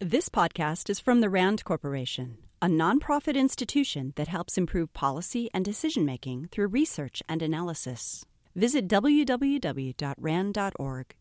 This podcast is from the RAND Corporation, a nonprofit institution that helps improve policy and decision making through research and analysis. Visit www.rand.org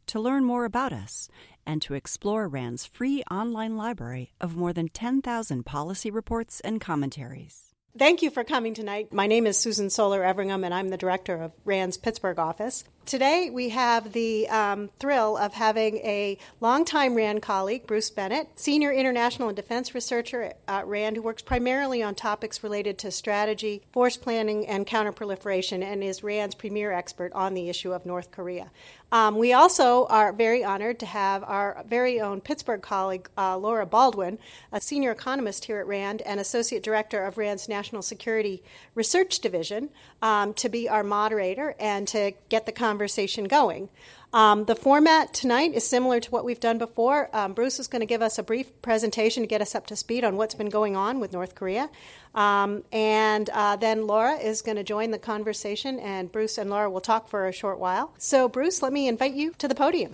to learn more about us and to explore RAND's free online library of more than 10,000 policy reports and commentaries. Thank you for coming tonight. My name is Susan Solar Everingham, and I'm the director of RAND's Pittsburgh office. Today, we have the um, thrill of having a longtime RAND colleague, Bruce Bennett, senior international and defense researcher at RAND, who works primarily on topics related to strategy, force planning, and counterproliferation, and is RAND's premier expert on the issue of North Korea. Um, we also are very honored to have our very own Pittsburgh colleague, uh, Laura Baldwin, a senior economist here at RAND and associate director of RAND's National Security Research Division, um, to be our moderator and to get the conversation going. Um, the format tonight is similar to what we've done before. Um, Bruce is going to give us a brief presentation to get us up to speed on what's been going on with North Korea. Um, and uh, then Laura is going to join the conversation, and Bruce and Laura will talk for a short while. So, Bruce, let me invite you to the podium.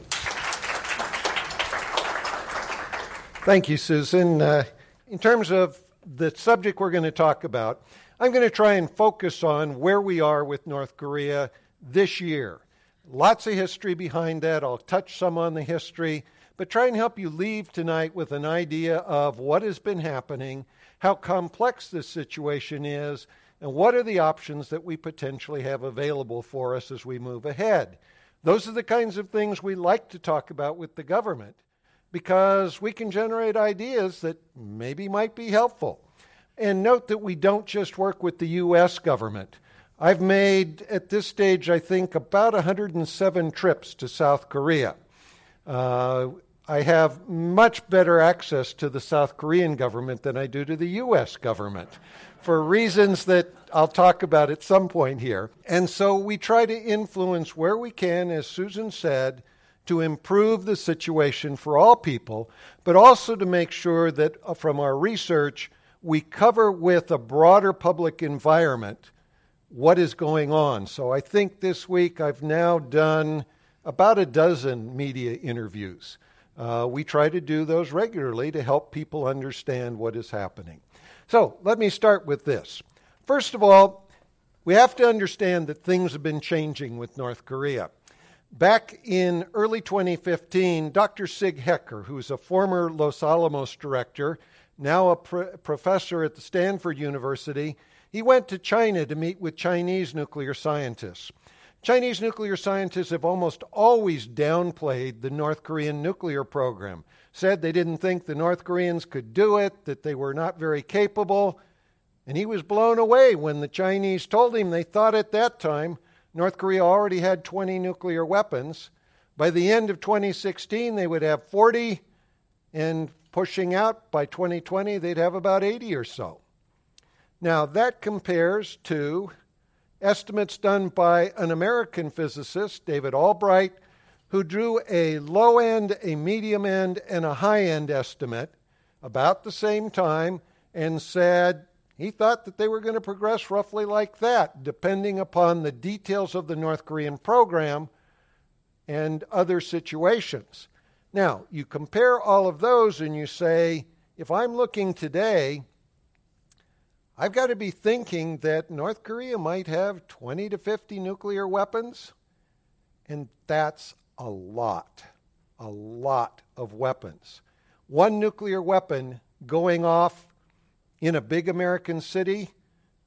Thank you, Susan. Uh, in terms of the subject we're going to talk about, I'm going to try and focus on where we are with North Korea this year. Lots of history behind that. I'll touch some on the history, but try and help you leave tonight with an idea of what has been happening, how complex this situation is, and what are the options that we potentially have available for us as we move ahead. Those are the kinds of things we like to talk about with the government because we can generate ideas that maybe might be helpful. And note that we don't just work with the U.S. government. I've made, at this stage, I think, about 107 trips to South Korea. Uh, I have much better access to the South Korean government than I do to the U.S. government for reasons that I'll talk about at some point here. And so we try to influence where we can, as Susan said, to improve the situation for all people, but also to make sure that uh, from our research, we cover with a broader public environment what is going on. So I think this week I've now done about a dozen media interviews. Uh, we try to do those regularly to help people understand what is happening. So let me start with this. First of all, we have to understand that things have been changing with North Korea. Back in early 2015, Dr. Sig Hecker, who's a former Los Alamos director, now a professor at the Stanford University, he went to China to meet with Chinese nuclear scientists. Chinese nuclear scientists have almost always downplayed the North Korean nuclear program, said they didn't think the North Koreans could do it, that they were not very capable. And he was blown away when the Chinese told him they thought at that time North Korea already had 20 nuclear weapons. By the end of 2016, they would have 40, and pushing out by 2020, they'd have about 80 or so. Now, that compares to estimates done by an American physicist, David Albright, who drew a low end, a medium end, and a high end estimate about the same time and said he thought that they were going to progress roughly like that, depending upon the details of the North Korean program and other situations. Now, you compare all of those and you say, if I'm looking today I've got to be thinking that North Korea might have 20 to 50 nuclear weapons, and that's a lot, a lot of weapons. One nuclear weapon going off in a big American city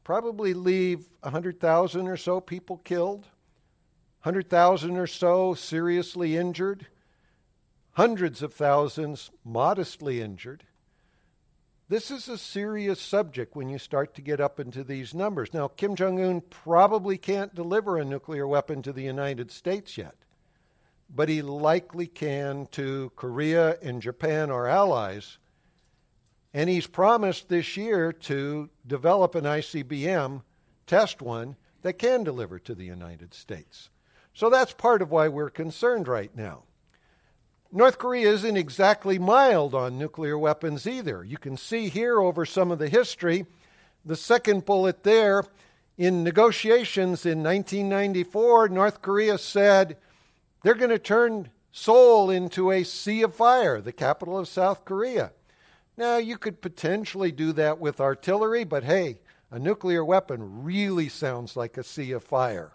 probably leave 100,000 or so people killed, 100,000 or so seriously injured, hundreds of thousands modestly injured. This is a serious subject when you start to get up into these numbers. Now, Kim Jong un probably can't deliver a nuclear weapon to the United States yet, but he likely can to Korea and Japan, our allies. And he's promised this year to develop an ICBM, test one, that can deliver to the United States. So that's part of why we're concerned right now. North Korea isn't exactly mild on nuclear weapons either. You can see here over some of the history, the second bullet there. In negotiations in 1994, North Korea said they're going to turn Seoul into a sea of fire, the capital of South Korea. Now, you could potentially do that with artillery, but hey, a nuclear weapon really sounds like a sea of fire.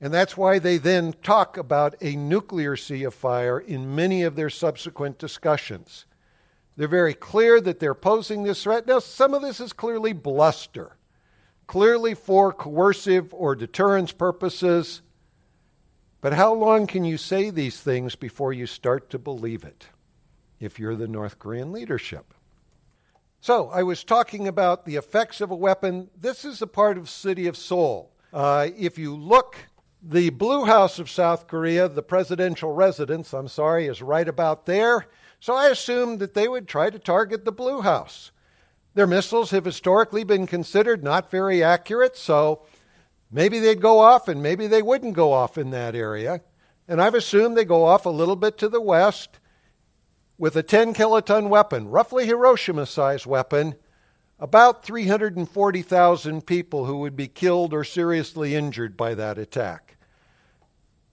And that's why they then talk about a nuclear sea of fire in many of their subsequent discussions. They're very clear that they're posing this threat. Now, some of this is clearly bluster, clearly for coercive or deterrence purposes. But how long can you say these things before you start to believe it if you're the North Korean leadership? So, I was talking about the effects of a weapon. This is a part of city of Seoul. Uh, if you look the Blue House of South Korea, the presidential residence, I'm sorry, is right about there. So I assumed that they would try to target the Blue House. Their missiles have historically been considered not very accurate, so maybe they'd go off and maybe they wouldn't go off in that area. And I've assumed they go off a little bit to the west with a 10 kiloton weapon, roughly Hiroshima sized weapon, about 340,000 people who would be killed or seriously injured by that attack.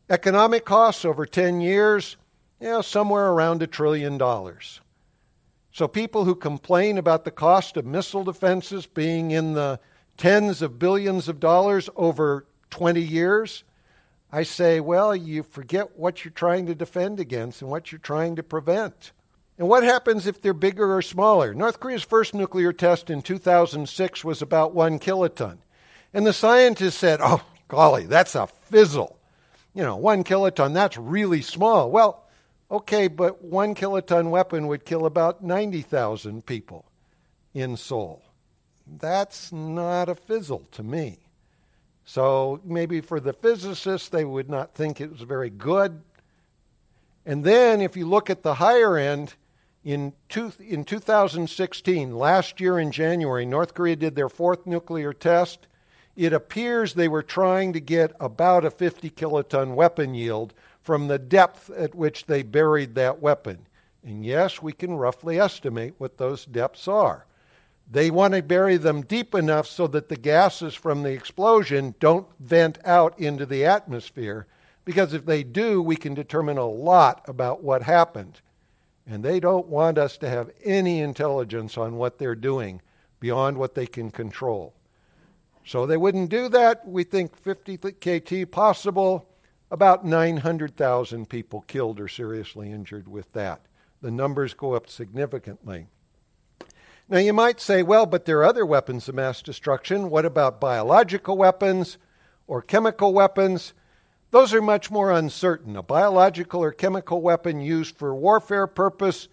Economic costs over 10 years, know, somewhere around a trillion dollars. So people who complain about the cost of missile defenses being in the tens of billions of dollars over 20 years, I say, well, you forget what you're trying to defend against and what you're trying to prevent. And what happens if they're bigger or smaller? North Korea's first nuclear test in 2006 was about one kiloton. And the scientists said, oh, golly, that's a fizzle you know, one kiloton, that's really small. Well, okay, but one kiloton weapon would kill about 90,000 people in Seoul. That's not a fizzle to me. So maybe for the physicists, they would not think it was very good. And then if you look at the higher end, in, two, in 2016, last year in January, North Korea did their fourth nuclear test it appears they were trying to get about a 50 kiloton weapon yield from the depth at which they buried that weapon. And yes, we can roughly estimate what those depths are. They want to bury them deep enough so that the gases from the explosion don't vent out into the atmosphere, because if they do, we can determine a lot about what happened. And they don't want us to have any intelligence on what they're doing beyond what they can control. So they wouldn't do that. We think 50 KT possible. About 900,000 people killed or seriously injured with that. The numbers go up significantly. Now you might say, well, but there are other weapons of mass destruction. What about biological weapons or chemical weapons? Those are much more uncertain. A biological or chemical weapon used for warfare purpose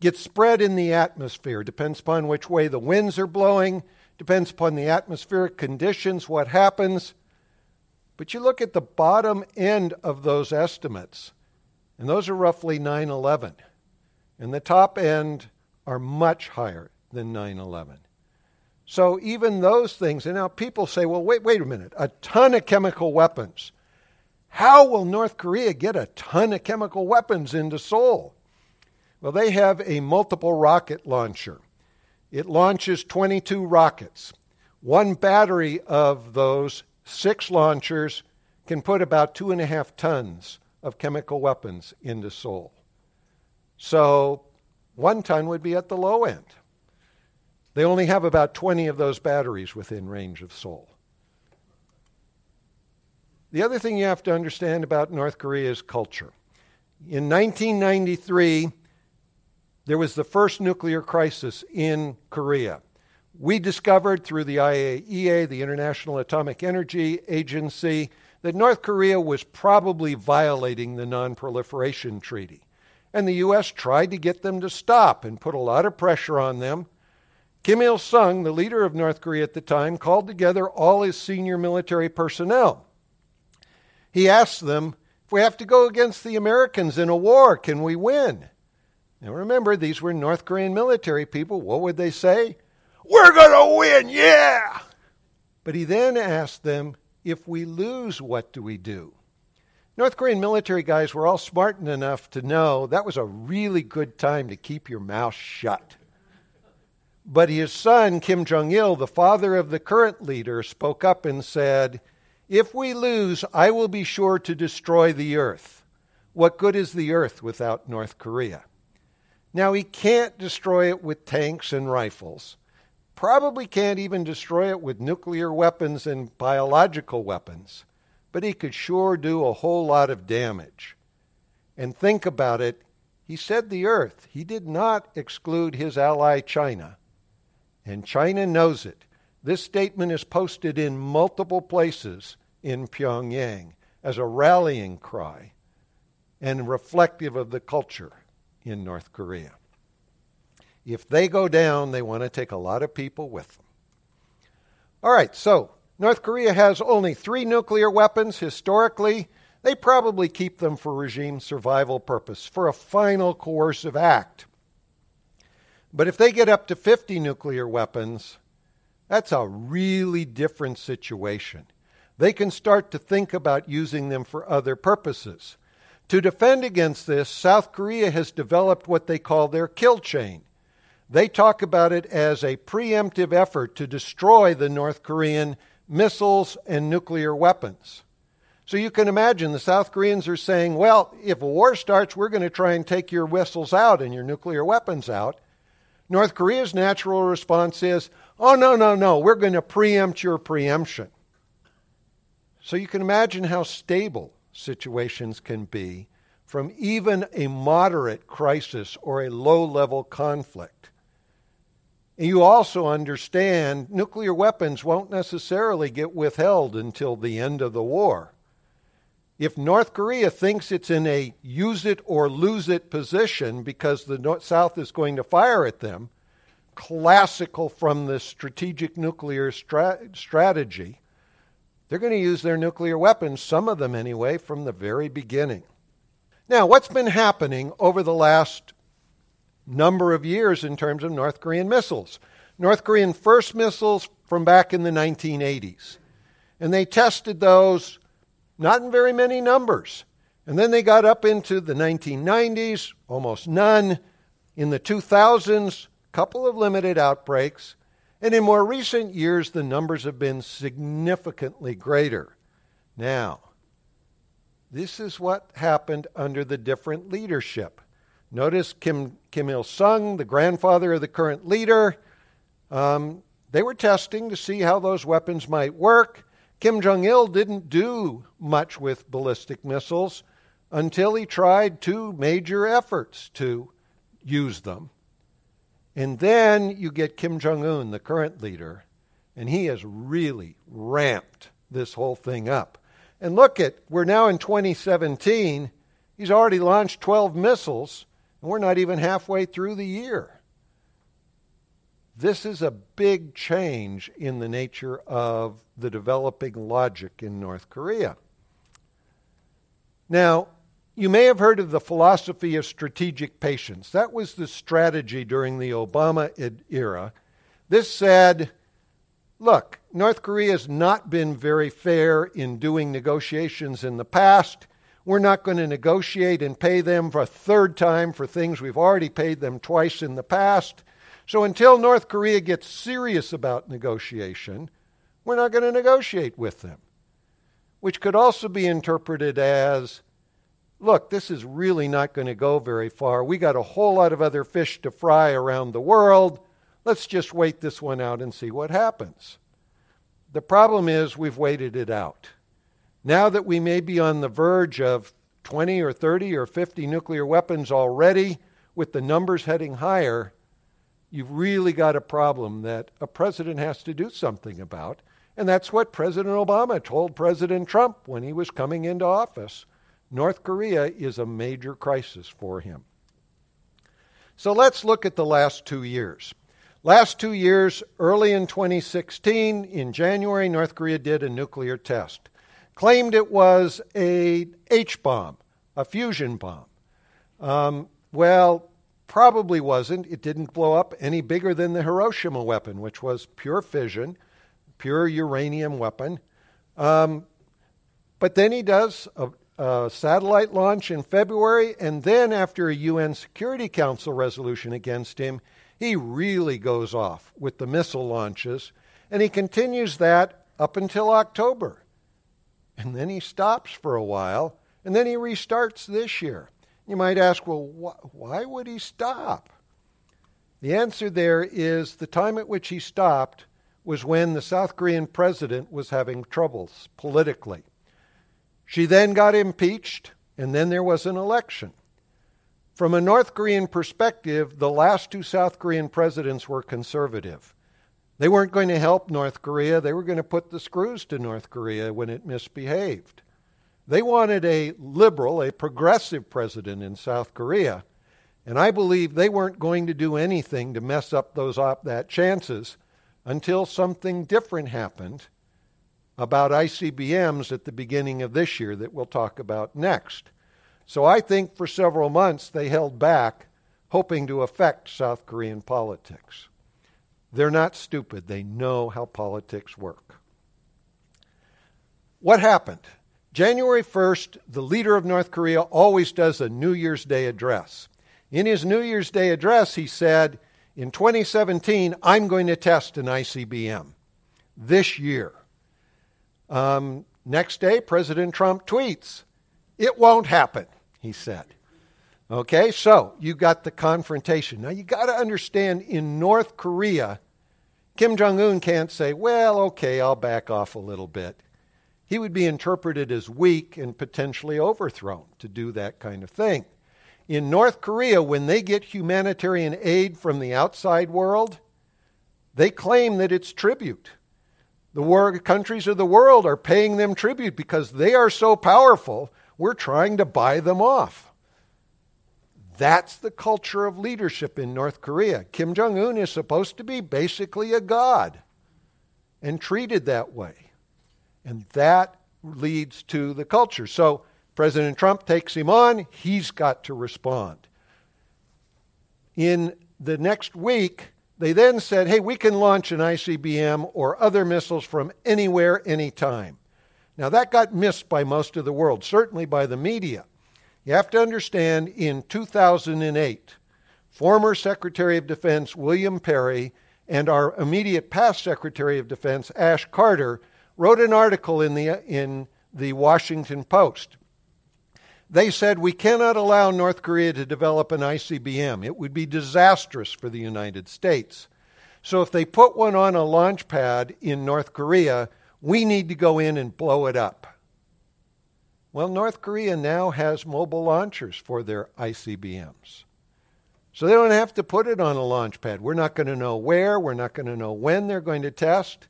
gets spread in the atmosphere. Depends upon which way the winds are blowing depends upon the atmospheric conditions, what happens. But you look at the bottom end of those estimates, and those are roughly 9 11. And the top end are much higher than 9 11. So even those things, and now people say, well, wait, wait a minute, a ton of chemical weapons. How will North Korea get a ton of chemical weapons into Seoul? Well, they have a multiple rocket launcher. It launches 22 rockets. One battery of those six launchers can put about two and a half tons of chemical weapons into Seoul. So one ton would be at the low end. They only have about 20 of those batteries within range of Seoul. The other thing you have to understand about North Korea is culture. In 1993, there was the first nuclear crisis in Korea. We discovered through the IAEA, the International Atomic Energy Agency, that North Korea was probably violating the Nonproliferation Treaty. And the U.S. tried to get them to stop and put a lot of pressure on them. Kim Il sung, the leader of North Korea at the time, called together all his senior military personnel. He asked them, If we have to go against the Americans in a war, can we win? Now remember, these were North Korean military people. What would they say? We're going to win, yeah! But he then asked them, if we lose, what do we do? North Korean military guys were all smart enough to know that was a really good time to keep your mouth shut. But his son, Kim Jong il, the father of the current leader, spoke up and said, If we lose, I will be sure to destroy the earth. What good is the earth without North Korea? Now, he can't destroy it with tanks and rifles. Probably can't even destroy it with nuclear weapons and biological weapons. But he could sure do a whole lot of damage. And think about it. He said the earth. He did not exclude his ally China. And China knows it. This statement is posted in multiple places in Pyongyang as a rallying cry and reflective of the culture in North Korea. If they go down, they want to take a lot of people with them. All right, so North Korea has only three nuclear weapons. Historically, they probably keep them for regime survival purpose, for a final coercive act. But if they get up to 50 nuclear weapons, that's a really different situation. They can start to think about using them for other purposes. To defend against this, South Korea has developed what they call their kill chain. They talk about it as a preemptive effort to destroy the North Korean missiles and nuclear weapons. So you can imagine the South Koreans are saying, well, if a war starts, we're going to try and take your missiles out and your nuclear weapons out. North Korea's natural response is, oh, no, no, no, we're going to preempt your preemption. So you can imagine how stable situations can be from even a moderate crisis or a low level conflict. And you also understand nuclear weapons won't necessarily get withheld until the end of the war. If North Korea thinks it's in a use it or lose it position because the North, South is going to fire at them, classical from the strategic nuclear stra- strategy, they're going to use their nuclear weapons, some of them anyway, from the very beginning. Now, what's been happening over the last number of years in terms of North Korean missiles? North Korean first missiles from back in the 1980s. And they tested those not in very many numbers. And then they got up into the 1990s, almost none. In the 2000s, a couple of limited outbreaks. And in more recent years, the numbers have been significantly greater. Now, this is what happened under the different leadership. Notice Kim, Kim Il sung, the grandfather of the current leader, um, they were testing to see how those weapons might work. Kim Jong il didn't do much with ballistic missiles until he tried two major efforts to use them. And then you get Kim Jong un, the current leader, and he has really ramped this whole thing up. And look at, we're now in 2017. He's already launched 12 missiles, and we're not even halfway through the year. This is a big change in the nature of the developing logic in North Korea. Now, you may have heard of the philosophy of strategic patience. That was the strategy during the Obama era. This said, look, North Korea has not been very fair in doing negotiations in the past. We're not going to negotiate and pay them for a third time for things we've already paid them twice in the past. So until North Korea gets serious about negotiation, we're not going to negotiate with them. Which could also be interpreted as look, this is really not going to go very far. We got a whole lot of other fish to fry around the world. Let's just wait this one out and see what happens. The problem is we've waited it out. Now that we may be on the verge of 20 or 30 or 50 nuclear weapons already, with the numbers heading higher, you've really got a problem that a president has to do something about. And that's what President Obama told President Trump when he was coming into office. North Korea is a major crisis for him. So let's look at the last two years. Last two years, early in 2016, in January, North Korea did a nuclear test. Claimed it was a H bomb, a fusion bomb. Um, well, probably wasn't. It didn't blow up any bigger than the Hiroshima weapon, which was pure fission, pure uranium weapon. Um, but then he does a, a satellite launch in February, and then after a UN Security Council resolution against him, he really goes off with the missile launches, and he continues that up until October. And then he stops for a while, and then he restarts this year. You might ask, well, wh- why would he stop? The answer there is the time at which he stopped was when the South Korean president was having troubles politically. She then got impeached, and then there was an election. From a North Korean perspective, the last two South Korean presidents were conservative. They weren't going to help North Korea, they were going to put the screws to North Korea when it misbehaved. They wanted a liberal, a progressive president in South Korea, and I believe they weren't going to do anything to mess up those op- that chances until something different happened about ICBMs at the beginning of this year that we'll talk about next. So I think for several months they held back, hoping to affect South Korean politics. They're not stupid, they know how politics work. What happened? January 1st, the leader of North Korea always does a New Year's Day address. In his New Year's Day address, he said, In 2017, I'm going to test an ICBM this year. Um, next day, President Trump tweets, It won't happen, he said. Okay, so you got the confrontation. Now you got to understand in North Korea, Kim Jong un can't say, Well, okay, I'll back off a little bit he would be interpreted as weak and potentially overthrown to do that kind of thing. In North Korea, when they get humanitarian aid from the outside world, they claim that it's tribute. The war- countries of the world are paying them tribute because they are so powerful, we're trying to buy them off. That's the culture of leadership in North Korea. Kim Jong un is supposed to be basically a god and treated that way. And that leads to the culture. So President Trump takes him on, he's got to respond. In the next week, they then said, hey, we can launch an ICBM or other missiles from anywhere, anytime. Now, that got missed by most of the world, certainly by the media. You have to understand in 2008, former Secretary of Defense William Perry and our immediate past Secretary of Defense Ash Carter wrote an article in the, in the Washington Post. They said we cannot allow North Korea to develop an ICBM. It would be disastrous for the United States. So if they put one on a launch pad in North Korea, we need to go in and blow it up. Well, North Korea now has mobile launchers for their ICBMs. So they don't have to put it on a launch pad. We're not going to know where, we're not going to know when they're going to test.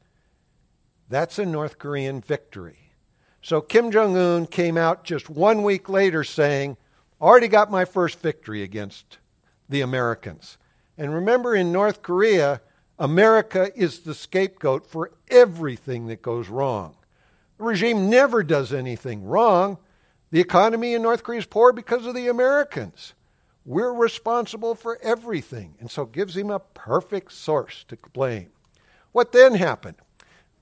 That's a North Korean victory. So Kim Jong un came out just one week later saying, Already got my first victory against the Americans. And remember, in North Korea, America is the scapegoat for everything that goes wrong. The regime never does anything wrong. The economy in North Korea is poor because of the Americans. We're responsible for everything. And so gives him a perfect source to blame. What then happened?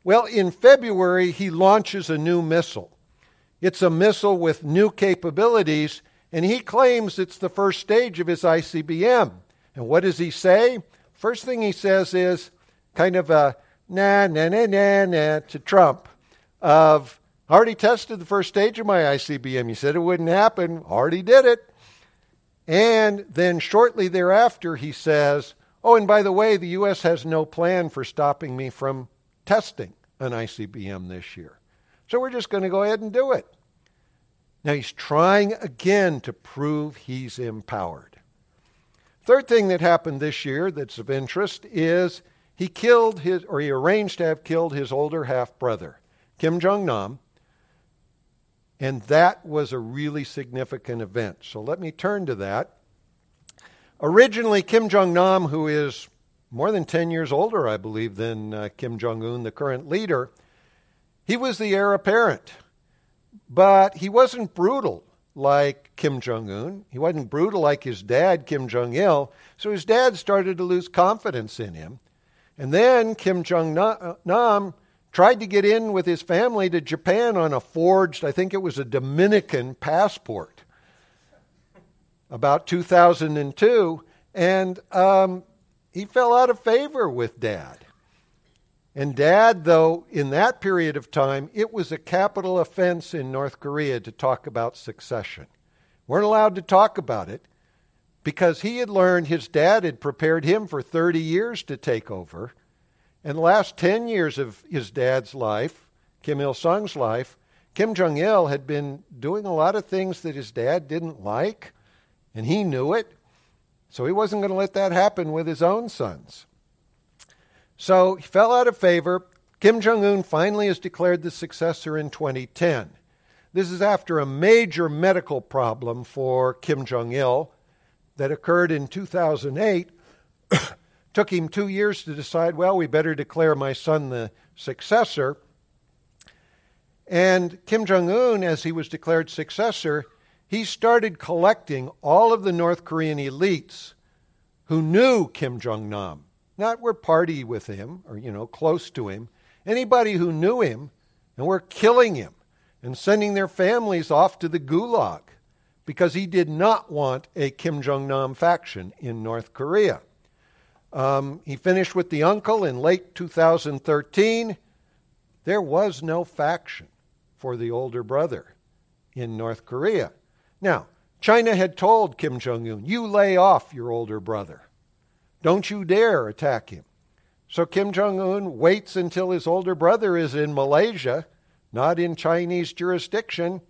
Well, in February, he launches a new missile. It's a missile with new capabilities, and he claims it's the first stage of his ICBM. And what does he say? First thing he says is kind of a na na na na na to Trump of, already tested the first stage of my ICBM. You said it wouldn't happen. Already did it. And then shortly thereafter, he says, oh, and by the way, the U.S. has no plan for stopping me from testing an ICBM this year. So we're just going to go ahead and do it. Now he's trying again to prove he's empowered. Third thing that happened this year that's of interest is he killed his, or he arranged to have killed his older half brother, Kim Jong nam. And that was a really significant event. So let me turn to that. Originally, Kim Jong nam, who is more than 10 years older, I believe, than uh, Kim Jong un, the current leader. He was the heir apparent, but he wasn't brutal like Kim Jong un. He wasn't brutal like his dad, Kim Jong il. So his dad started to lose confidence in him. And then Kim Jong nam tried to get in with his family to Japan on a forged, I think it was a Dominican passport, about 2002. And um, he fell out of favor with dad. And dad, though, in that period of time, it was a capital offense in North Korea to talk about succession. weren't allowed to talk about it because he had learned his dad had prepared him for 30 years to take over. And the last 10 years of his dad's life, Kim Il sung's life, Kim Jong il had been doing a lot of things that his dad didn't like, and he knew it. So he wasn't going to let that happen with his own sons. So he fell out of favor. Kim Jong un finally is declared the successor in 2010. This is after a major medical problem for Kim Jong il that occurred in 2008. Took him two years to decide, well, we better declare my son the successor. And Kim Jong un, as he was declared successor, he started collecting all of the North Korean elites who knew Kim Jong nam, not were party with him or, you know, close to him, anybody who knew him and were killing him and sending their families off to the gulag because he did not want a Kim Jong nam faction in North Korea. Um, he finished with the uncle in late 2013. There was no faction for the older brother in North Korea. Now, China had told Kim Jong un, You lay off your older brother. Don't you dare attack him. So Kim Jong un waits until his older brother is in Malaysia not in Chinese jurisdiction,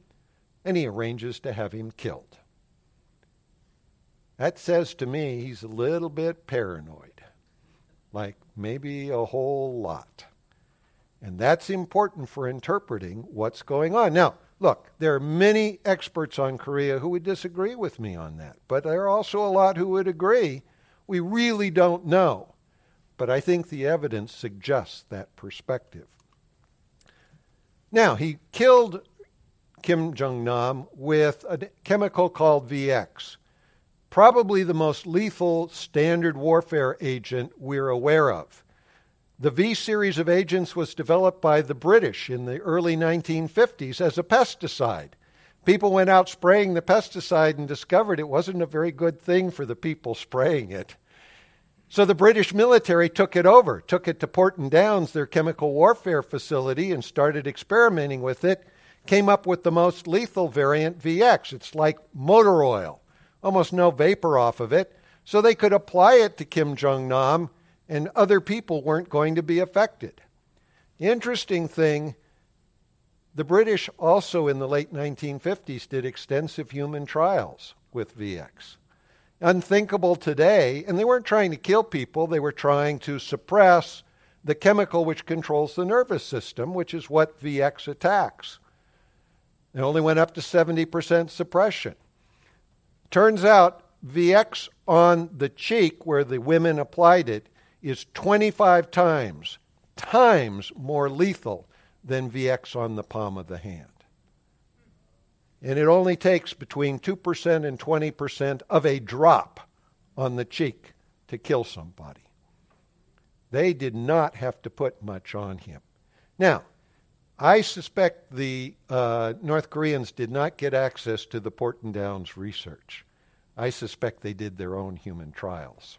and he arranges to have him killed. That says to me he's a little bit paranoid, like maybe a whole lot. And that's important for interpreting what's going on. Now, look, there are many experts on Korea who would disagree with me on that, but there are also a lot who would agree. We really don't know. But I think the evidence suggests that perspective. Now, he killed Kim Jong nam with a chemical called VX, probably the most lethal standard warfare agent we're aware of. The V series of agents was developed by the British in the early 1950s as a pesticide. People went out spraying the pesticide and discovered it wasn't a very good thing for the people spraying it. So the British military took it over, took it to Porton Downs, their chemical warfare facility, and started experimenting with it. Came up with the most lethal variant, VX. It's like motor oil, almost no vapor off of it. So they could apply it to Kim Jong nam, and other people weren't going to be affected. Interesting thing the British also in the late 1950s did extensive human trials with VX unthinkable today. And they weren't trying to kill people, they were trying to suppress the chemical which controls the nervous system, which is what VX attacks. It only went up to 70% suppression. Turns out VX on the cheek where the women applied it is 25 times, times more lethal than VX on the palm of the hand. And it only takes between 2% and 20% of a drop on the cheek to kill somebody. They did not have to put much on him. Now, I suspect the uh, North Koreans did not get access to the Porton Downs research. I suspect they did their own human trials.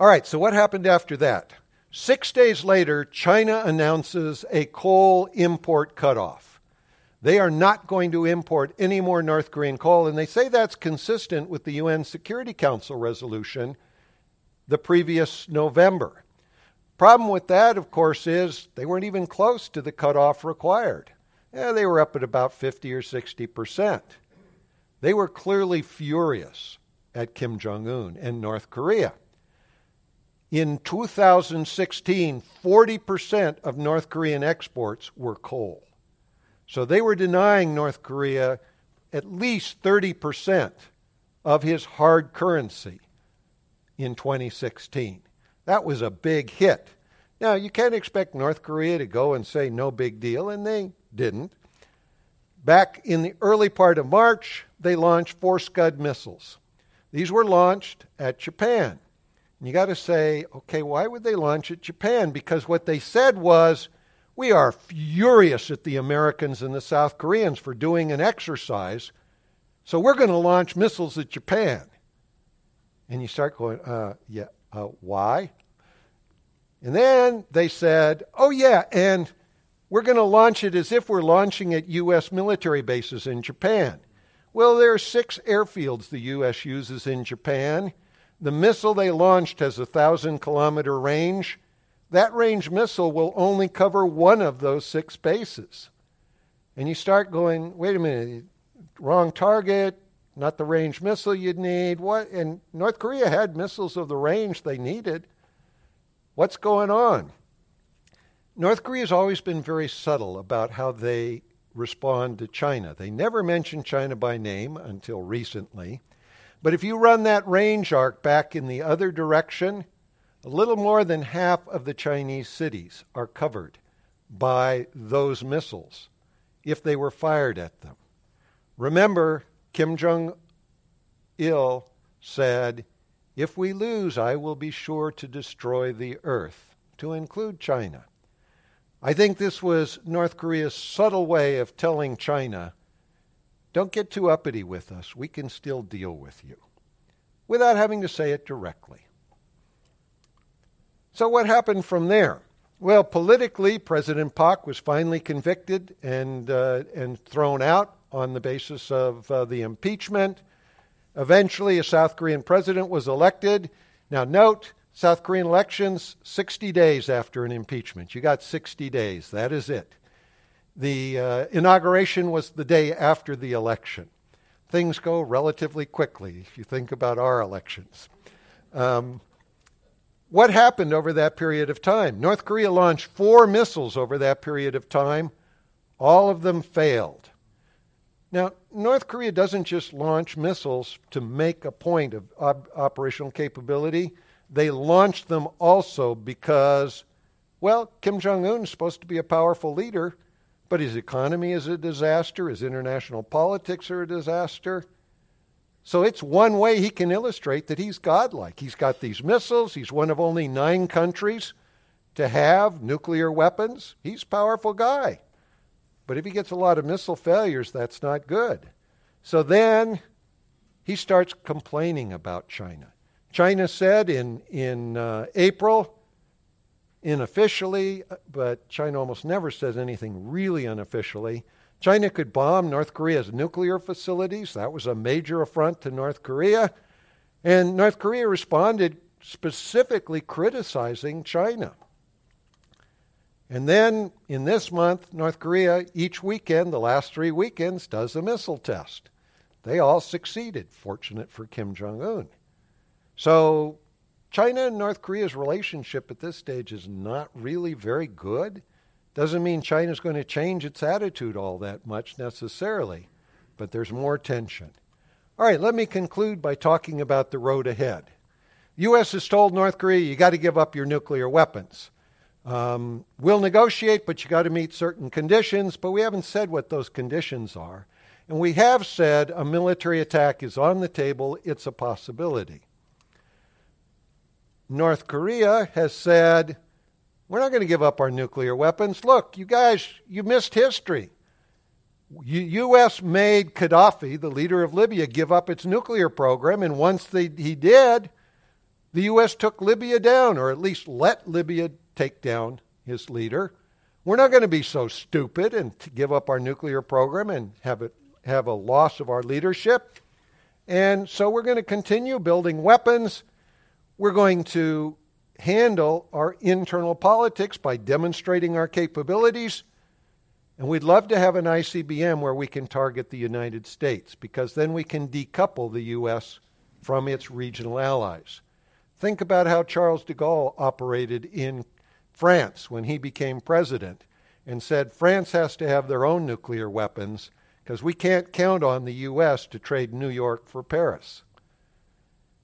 All right, so what happened after that? Six days later, China announces a coal import cutoff. They are not going to import any more North Korean coal, and they say that's consistent with the UN Security Council resolution the previous November. Problem with that, of course, is they weren't even close to the cutoff required. Yeah, they were up at about 50 or 60 percent. They were clearly furious at Kim Jong un and North Korea. In 2016, 40% of North Korean exports were coal. So they were denying North Korea at least 30% of his hard currency in 2016. That was a big hit. Now, you can't expect North Korea to go and say no big deal, and they didn't. Back in the early part of March, they launched four Scud missiles. These were launched at Japan. And you got to say, okay, why would they launch at Japan? Because what they said was, we are furious at the Americans and the South Koreans for doing an exercise, so we're going to launch missiles at Japan. And you start going, uh, yeah, uh, why? And then they said, oh, yeah, and we're going to launch it as if we're launching at U.S. military bases in Japan. Well, there are six airfields the U.S. uses in Japan. The missile they launched has a thousand kilometer range. That range missile will only cover one of those six bases. And you start going, wait a minute, wrong target, not the range missile you'd need. What? And North Korea had missiles of the range they needed. What's going on? North Korea has always been very subtle about how they respond to China. They never mention China by name until recently. But if you run that range arc back in the other direction, a little more than half of the Chinese cities are covered by those missiles if they were fired at them. Remember, Kim Jong il said, If we lose, I will be sure to destroy the earth, to include China. I think this was North Korea's subtle way of telling China, don't get too uppity with us. We can still deal with you, without having to say it directly. So, what happened from there? Well, politically, President Park was finally convicted and, uh, and thrown out on the basis of uh, the impeachment. Eventually, a South Korean president was elected. Now, note, South Korean elections 60 days after an impeachment. You got 60 days. That is it. The uh, inauguration was the day after the election. Things go relatively quickly if you think about our elections. Um, what happened over that period of time? North Korea launched four missiles over that period of time. All of them failed. Now, North Korea doesn't just launch missiles to make a point of op- operational capability. They launched them also because, well, Kim Jong un is supposed to be a powerful leader, but his economy is a disaster, his international politics are a disaster. So it's one way he can illustrate that he's godlike. He's got these missiles, he's one of only nine countries to have nuclear weapons. He's a powerful guy. But if he gets a lot of missile failures, that's not good. So then he starts complaining about China. China said in, in uh, April, unofficially, uh, but China almost never says anything really unofficially. China could bomb North Korea's nuclear facilities. That was a major affront to North Korea. And North Korea responded specifically criticizing China. And then in this month, North Korea, each weekend, the last three weekends, does a missile test. They all succeeded, fortunate for Kim Jong un. So China and North Korea's relationship at this stage is not really very good. Doesn't mean China's going to change its attitude all that much necessarily, but there's more tension. All right, let me conclude by talking about the road ahead. U.S. has told North Korea, you got to give up your nuclear weapons. Um, we'll negotiate, but you got to meet certain conditions, but we haven't said what those conditions are. And we have said a military attack is on the table, it's a possibility. North Korea has said, we're not going to give up our nuclear weapons. Look, you guys, you missed history. U- U.S. made Gaddafi, the leader of Libya, give up its nuclear program, and once they, he did, the U.S. took Libya down, or at least let Libya take down his leader. We're not going to be so stupid and give up our nuclear program and have it have a loss of our leadership. And so we're going to continue building weapons. We're going to handle our internal politics by demonstrating our capabilities. And we'd love to have an ICBM where we can target the United States because then we can decouple the U.S. from its regional allies. Think about how Charles de Gaulle operated in France when he became president and said France has to have their own nuclear weapons because we can't count on the U.S. to trade New York for Paris.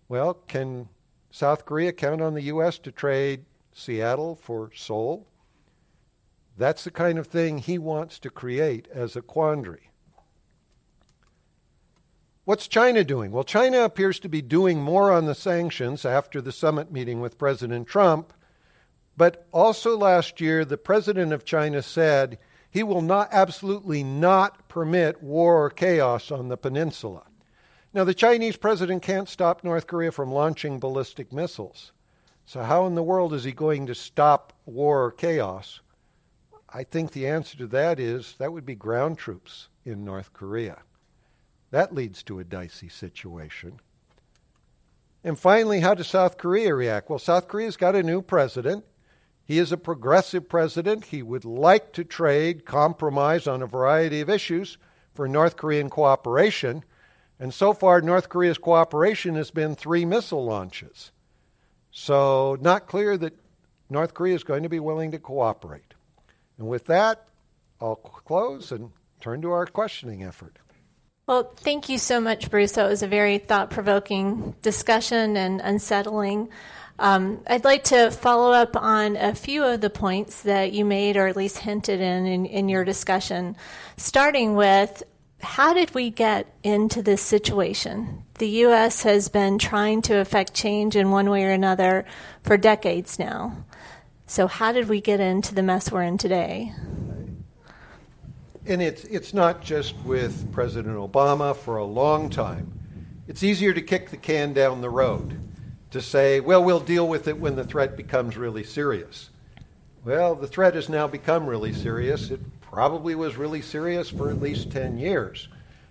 Well, can South Korea count on the U.S. to trade Seattle for Seoul? That's the kind of thing he wants to create as a quandary. What's China doing? Well, China appears to be doing more on the sanctions after the summit meeting with President Trump but also last year, the president of China said he will not absolutely not permit war or chaos on the peninsula. Now, the Chinese president can't stop North Korea from launching ballistic missiles. So, how in the world is he going to stop war or chaos? I think the answer to that is that would be ground troops in North Korea. That leads to a dicey situation. And finally, how does South Korea react? Well, South Korea's got a new president. He is a progressive president. He would like to trade, compromise on a variety of issues for North Korean cooperation. And so far, North Korea's cooperation has been three missile launches. So, not clear that North Korea is going to be willing to cooperate. And with that, I'll close and turn to our questioning effort. Well, thank you so much, Bruce. That was a very thought provoking discussion and unsettling. Um, I'd like to follow up on a few of the points that you made or at least hinted in, in, in your discussion, starting with how did we get into this situation? The U.S. has been trying to affect change in one way or another for decades now. So, how did we get into the mess we're in today? and it's, it's not just with President Obama for a long time. It's easier to kick the can down the road, to say, well, we'll deal with it when the threat becomes really serious. Well, the threat has now become really serious. It probably was really serious for at least 10 years.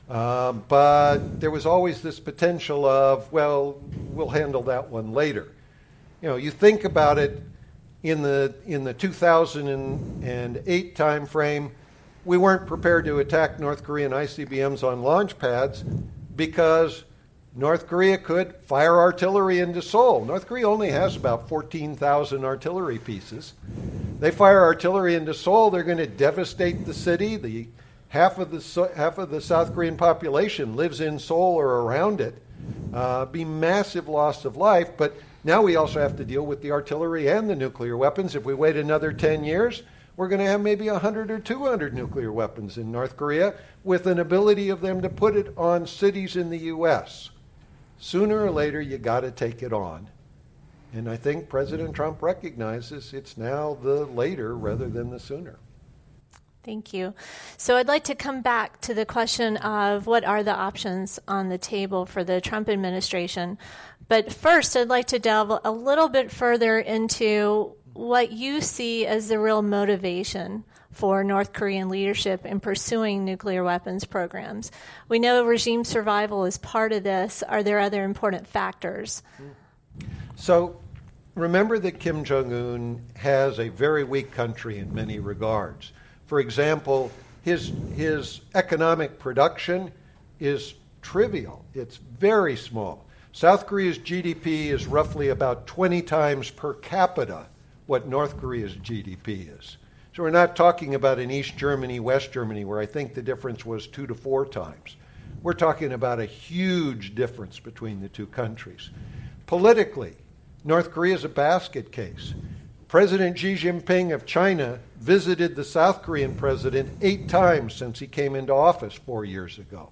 Uh, but there was always this potential of, well, we'll handle that one later. You know, you think about it in the, in the 2008 timeframe, we weren't prepared to attack North Korean ICBMs on launch pads because North Korea could fire artillery into Seoul. North Korea only has about 14,000 artillery pieces. They fire artillery into Seoul, they're going to devastate the city. The half of the half of the South Korean population lives in Seoul or around it. Uh, be massive loss of life, but now we also have to deal with the artillery and the nuclear weapons. If we wait another 10 years, we're going to have maybe 100 or 200 nuclear weapons in North Korea with an ability of them to put it on cities in the U.S. Sooner or later, you got to take it on. And I think President mm. Trump recognizes it's now the later rather than the sooner. Thank you. So I'd like to come back to the question of what are the options on the table for the Trump administration. But first, I'd like to delve a little bit further into what you see as the real motivation for North Korean leadership in pursuing nuclear weapons programs. We know regime survival is part of this. Are there other important factors? So, remember that Kim Jong un has a very weak country in many regards. For example, his, his economic production is trivial, it's very small. South Korea's GDP is roughly about 20 times per capita what North Korea's GDP is. So we're not talking about an East Germany, West Germany, where I think the difference was two to four times. We're talking about a huge difference between the two countries. Politically, North Korea is a basket case. President Xi Jinping of China visited the South Korean president eight times since he came into office four years ago.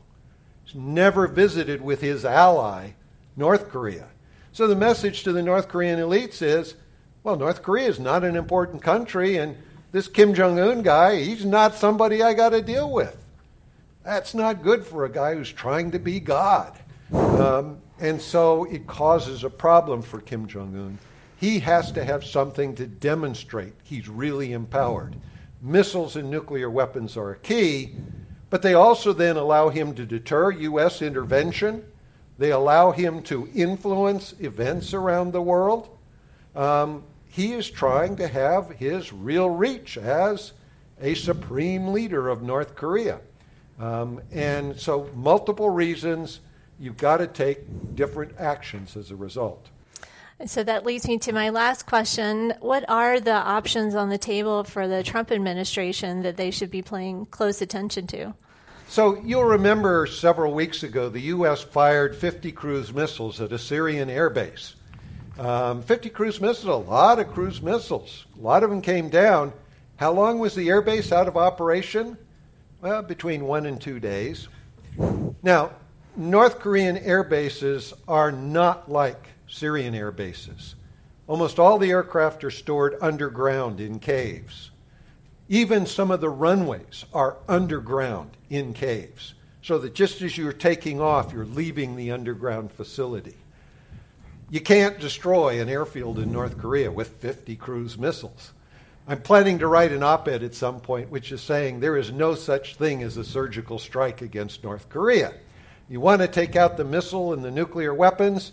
He's never visited with his ally, North Korea. So the message to the North Korean elites is well, North Korea is not an important country, and this Kim Jong un guy, he's not somebody I got to deal with. That's not good for a guy who's trying to be God. Um, and so it causes a problem for Kim Jong un. He has to have something to demonstrate he's really empowered. Missiles and nuclear weapons are a key, but they also then allow him to deter U.S. intervention. They allow him to influence events around the world. Um, he is trying to have his real reach as a supreme leader of North Korea. Um, and so, multiple reasons, you've got to take different actions as a result. So that leads me to my last question. What are the options on the table for the Trump administration that they should be paying close attention to? So you'll remember several weeks ago, the U.S. fired 50 cruise missiles at a Syrian airbase. Um, 50 cruise missiles, a lot of cruise missiles. A lot of them came down. How long was the airbase out of operation? Well, between one and two days. Now, North Korean air bases are not like Syrian air bases. Almost all the aircraft are stored underground in caves. Even some of the runways are underground in caves, so that just as you're taking off, you're leaving the underground facility. You can't destroy an airfield in North Korea with 50 cruise missiles. I'm planning to write an op ed at some point which is saying there is no such thing as a surgical strike against North Korea. You want to take out the missile and the nuclear weapons?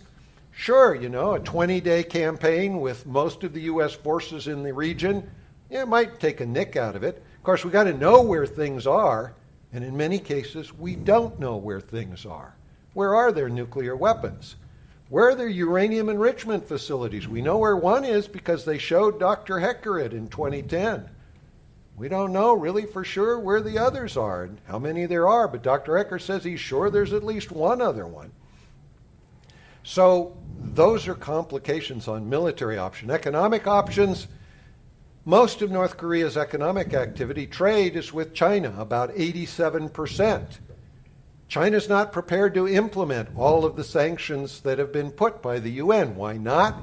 Sure, you know, a 20 day campaign with most of the U.S. forces in the region, yeah, it might take a nick out of it. Of course, we've got to know where things are, and in many cases, we don't know where things are. Where are their nuclear weapons? Where are their uranium enrichment facilities? We know where one is because they showed Dr. Hecker it in 2010. We don't know really for sure where the others are and how many there are, but Dr. Hecker says he's sure there's at least one other one. So those are complications on military option. Economic options, most of North Korea's economic activity, trade is with China, about 87%. China's not prepared to implement all of the sanctions that have been put by the UN. Why not?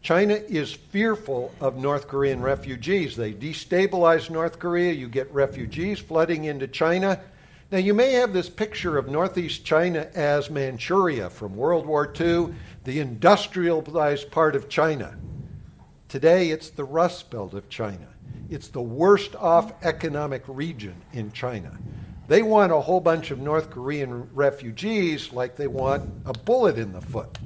China is fearful of North Korean refugees. They destabilize North Korea, you get refugees flooding into China. Now, you may have this picture of Northeast China as Manchuria from World War II, the industrialized part of China. Today, it's the Rust Belt of China. It's the worst off economic region in China. They want a whole bunch of North Korean refugees like they want a bullet in the foot.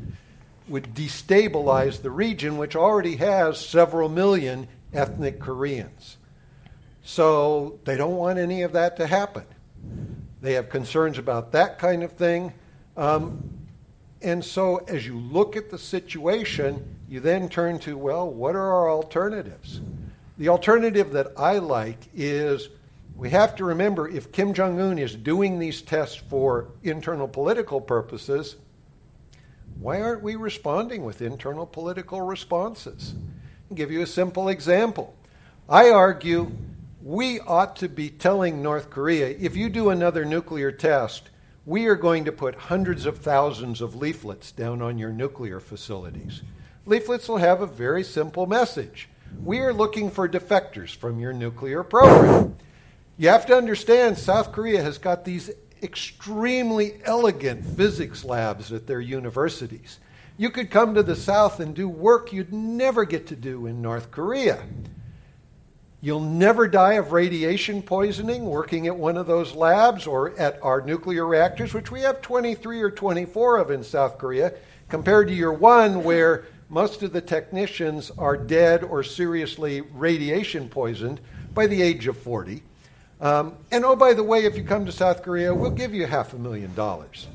Would destabilize the region, which already has several million ethnic Koreans. So they don't want any of that to happen. They have concerns about that kind of thing. Um, and so as you look at the situation, you then turn to, well, what are our alternatives? The alternative that I like is we have to remember if Kim Jong un is doing these tests for internal political purposes, why aren't we responding with internal political responses? I'll give you a simple example. I argue we ought to be telling North Korea if you do another nuclear test, we are going to put hundreds of thousands of leaflets down on your nuclear facilities. Leaflets will have a very simple message. We are looking for defectors from your nuclear program. You have to understand, South Korea has got these extremely elegant physics labs at their universities. You could come to the South and do work you'd never get to do in North Korea. You'll never die of radiation poisoning working at one of those labs or at our nuclear reactors, which we have 23 or 24 of in South Korea, compared to your one where most of the technicians are dead or seriously radiation poisoned by the age of 40. Um, and oh, by the way, if you come to South Korea, we'll give you half a million dollars.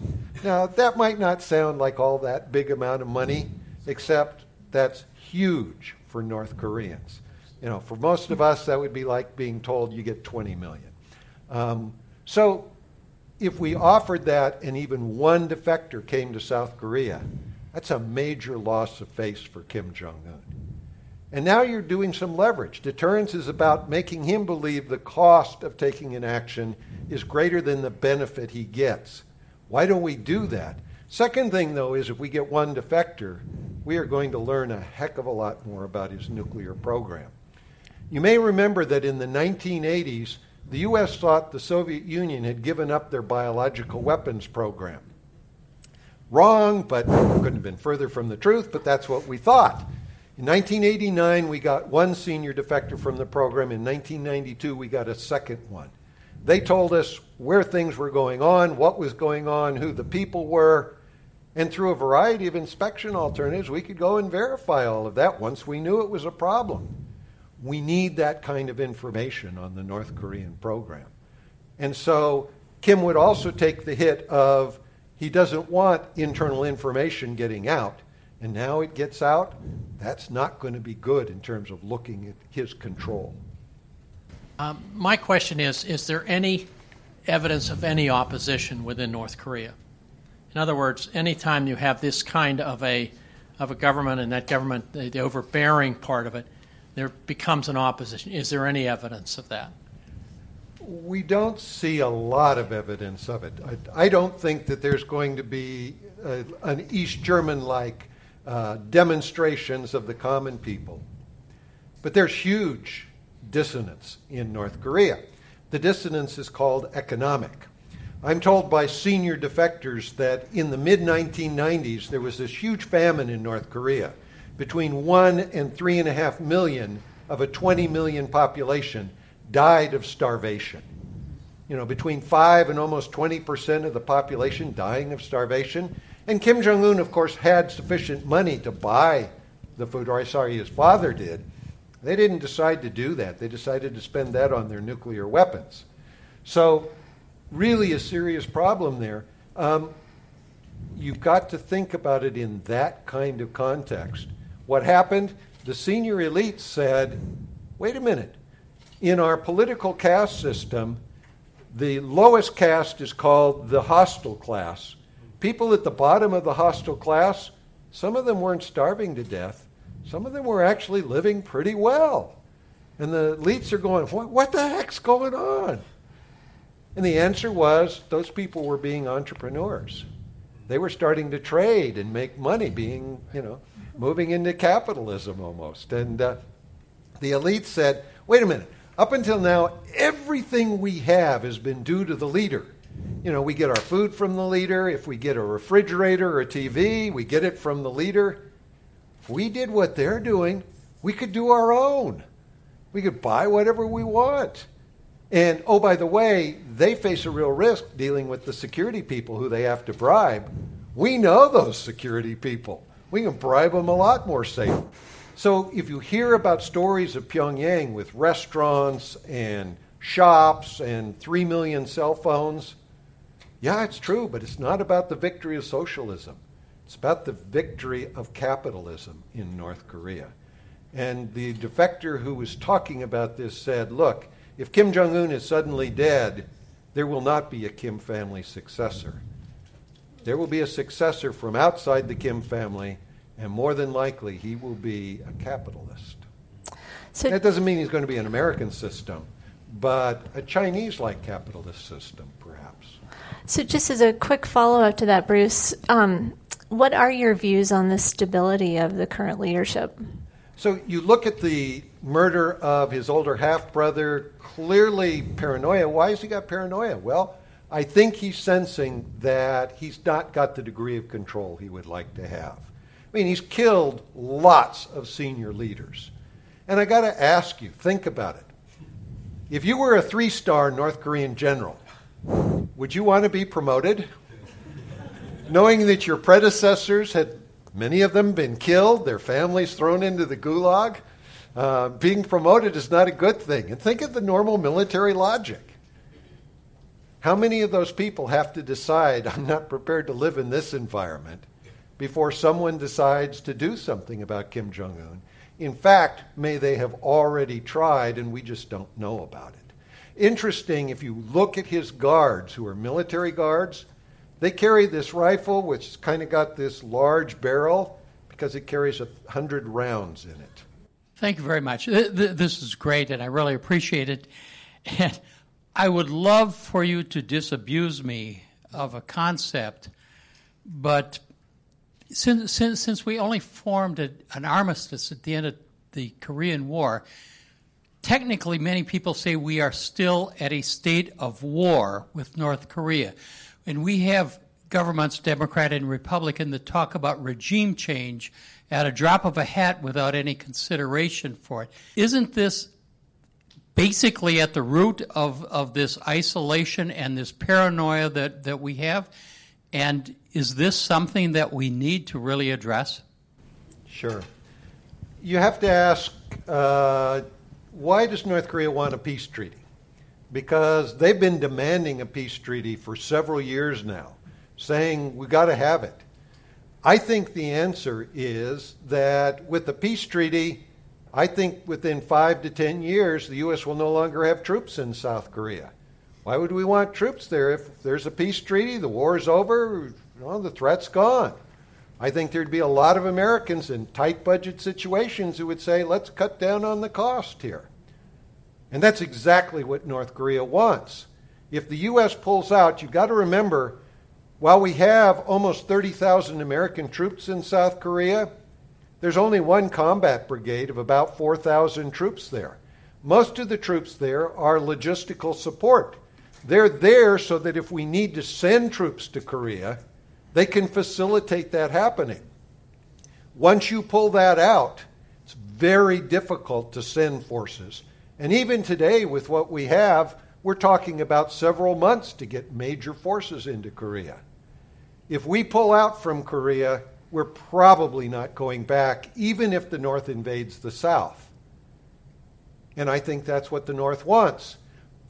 Now, that might not sound like all that big amount of money, except that's huge for North Koreans. You know, for most of us, that would be like being told you get 20 million. Um, so, if we offered that and even one defector came to South Korea, that's a major loss of face for Kim Jong un. And now you're doing some leverage. Deterrence is about making him believe the cost of taking an action is greater than the benefit he gets. Why don't we do that? Second thing, though, is if we get one defector, we are going to learn a heck of a lot more about his nuclear program. You may remember that in the 1980s, the U.S. thought the Soviet Union had given up their biological weapons program. Wrong, but couldn't have been further from the truth, but that's what we thought. In 1989, we got one senior defector from the program. In 1992, we got a second one. They told us where things were going on, what was going on, who the people were, and through a variety of inspection alternatives, we could go and verify all of that once we knew it was a problem. We need that kind of information on the North Korean program. And so Kim would also take the hit of he doesn't want internal information getting out and now it gets out, that's not going to be good in terms of looking at his control. Um, my question is Is there any evidence of any opposition within North Korea? In other words, anytime you have this kind of a, of a government and that government, the, the overbearing part of it, there becomes an opposition. Is there any evidence of that? We don't see a lot of evidence of it. I, I don't think that there's going to be a, an East German like uh, demonstrations of the common people. But there's huge dissonance in North Korea. The dissonance is called economic. I'm told by senior defectors that in the mid 1990s there was this huge famine in North Korea. Between one and three and a half million of a 20 million population died of starvation. You know, between 5 and almost 20% of the population dying of starvation. And Kim Jong un, of course, had sufficient money to buy the food, or sorry, his father did. They didn't decide to do that. They decided to spend that on their nuclear weapons. So, really, a serious problem there. Um, you've got to think about it in that kind of context. What happened? The senior elites said, wait a minute. In our political caste system, the lowest caste is called the hostile class. People at the bottom of the hostile class, some of them weren't starving to death. Some of them were actually living pretty well. And the elites are going, what, what the heck's going on? And the answer was those people were being entrepreneurs. They were starting to trade and make money, being, you know, moving into capitalism almost. And uh, the elite said, wait a minute, up until now, everything we have has been due to the leader. You know, we get our food from the leader. If we get a refrigerator or a TV, we get it from the leader. If we did what they're doing, we could do our own. We could buy whatever we want. And oh, by the way, they face a real risk dealing with the security people who they have to bribe. We know those security people. We can bribe them a lot more safe. So if you hear about stories of Pyongyang with restaurants and shops and 3 million cell phones, yeah, it's true, but it's not about the victory of socialism. It's about the victory of capitalism in North Korea. And the defector who was talking about this said, look, if Kim Jong un is suddenly dead, there will not be a Kim family successor. There will be a successor from outside the Kim family, and more than likely, he will be a capitalist. So that doesn't mean he's going to be an American system, but a Chinese like capitalist system, perhaps. So, just as a quick follow up to that, Bruce, um, what are your views on the stability of the current leadership? So, you look at the murder of his older half brother, clearly paranoia. Why has he got paranoia? Well, I think he's sensing that he's not got the degree of control he would like to have. I mean, he's killed lots of senior leaders. And I got to ask you, think about it. If you were a three star North Korean general, would you want to be promoted? Knowing that your predecessors had, many of them, been killed, their families thrown into the gulag? Uh, being promoted is not a good thing. And think of the normal military logic. How many of those people have to decide, I'm not prepared to live in this environment, before someone decides to do something about Kim Jong un? In fact, may they have already tried and we just don't know about it. Interesting, if you look at his guards, who are military guards, they carry this rifle, which kind of got this large barrel because it carries a hundred rounds in it. Thank you very much. This is great, and I really appreciate it. And I would love for you to disabuse me of a concept, but since, since, since we only formed a, an armistice at the end of the Korean War, technically many people say we are still at a state of war with North Korea. And we have governments, Democrat and Republican, that talk about regime change at a drop of a hat without any consideration for it. Isn't this basically at the root of, of this isolation and this paranoia that, that we have? And is this something that we need to really address? Sure. You have to ask uh, why does North Korea want a peace treaty? Because they've been demanding a peace treaty for several years now, saying we've got to have it. I think the answer is that with the peace treaty, I think within five to ten years, the U.S. will no longer have troops in South Korea. Why would we want troops there if there's a peace treaty, the war is over, the threat's gone? I think there'd be a lot of Americans in tight budget situations who would say, let's cut down on the cost here. And that's exactly what North Korea wants. If the U.S. pulls out, you've got to remember while we have almost 30,000 American troops in South Korea, there's only one combat brigade of about 4,000 troops there. Most of the troops there are logistical support. They're there so that if we need to send troops to Korea, they can facilitate that happening. Once you pull that out, it's very difficult to send forces. And even today, with what we have, we're talking about several months to get major forces into Korea. If we pull out from Korea, we're probably not going back, even if the North invades the South. And I think that's what the North wants.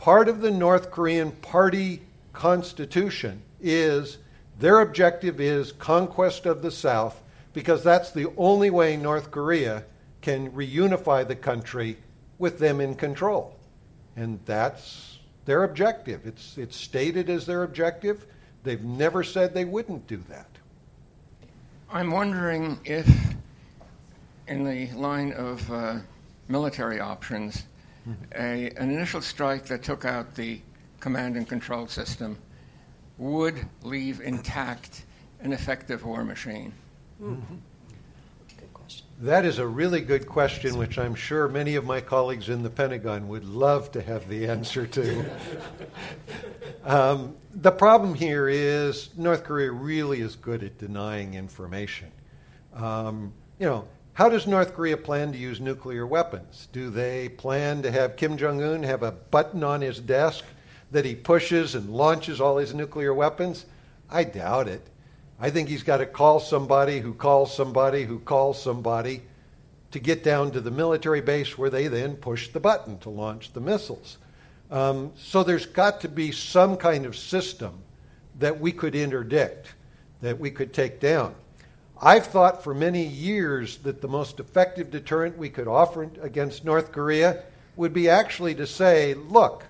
Part of the North Korean party constitution is their objective is conquest of the South because that's the only way North Korea can reunify the country with them in control. And that's their objective. It's, it's stated as their objective. They've never said they wouldn't do that. I'm wondering if, in the line of uh, military options, a, an initial strike that took out the command and control system would leave intact an effective war machine? Mm-hmm. That is a really good question, which I'm sure many of my colleagues in the Pentagon would love to have the answer to. um, the problem here is North Korea really is good at denying information. Um, you know, how does North Korea plan to use nuclear weapons? Do they plan to have Kim Jong un have a button on his desk that he pushes and launches all his nuclear weapons? I doubt it. I think he's got to call somebody who calls somebody who calls somebody to get down to the military base where they then push the button to launch the missiles. Um, so there's got to be some kind of system that we could interdict, that we could take down. I've thought for many years that the most effective deterrent we could offer against North Korea would be actually to say, look,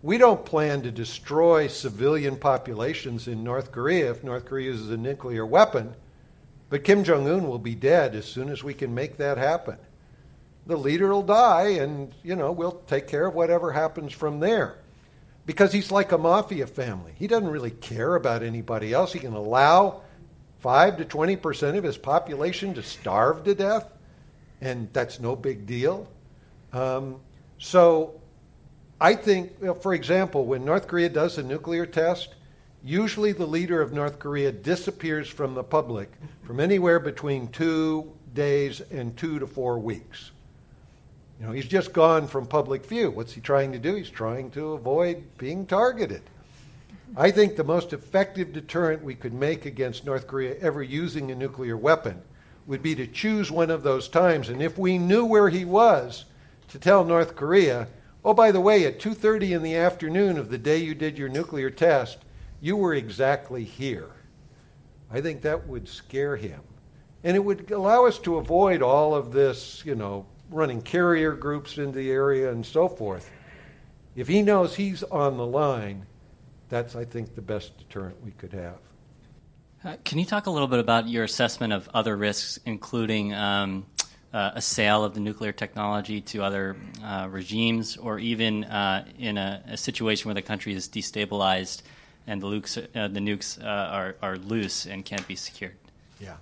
we don't plan to destroy civilian populations in North Korea if North Korea uses a nuclear weapon, but Kim Jong un will be dead as soon as we can make that happen. The leader will die, and, you know, we'll take care of whatever happens from there. Because he's like a mafia family. He doesn't really care about anybody else. He can allow 5 to 20% of his population to starve to death, and that's no big deal. Um, so I think, you know, for example, when North Korea does a nuclear test, usually the leader of North Korea disappears from the public from anywhere between two days and two to four weeks. You know, he's just gone from public view. What's he trying to do? He's trying to avoid being targeted. I think the most effective deterrent we could make against North Korea ever using a nuclear weapon would be to choose one of those times. And if we knew where he was, to tell North Korea, Oh, by the way, at 2:30 in the afternoon of the day you did your nuclear test, you were exactly here. I think that would scare him. And it would allow us to avoid all of this, you know, running carrier groups into the area and so forth. If he knows he's on the line, that's, I think, the best deterrent we could have. Uh, can you talk a little bit about your assessment of other risks, including um, uh, a sale of the nuclear technology to other uh, regimes, or even uh, in a, a, situation where the country is destabilized and the, nukes, uh, the nukes uh, are, are loose and can't be secured? Yeah,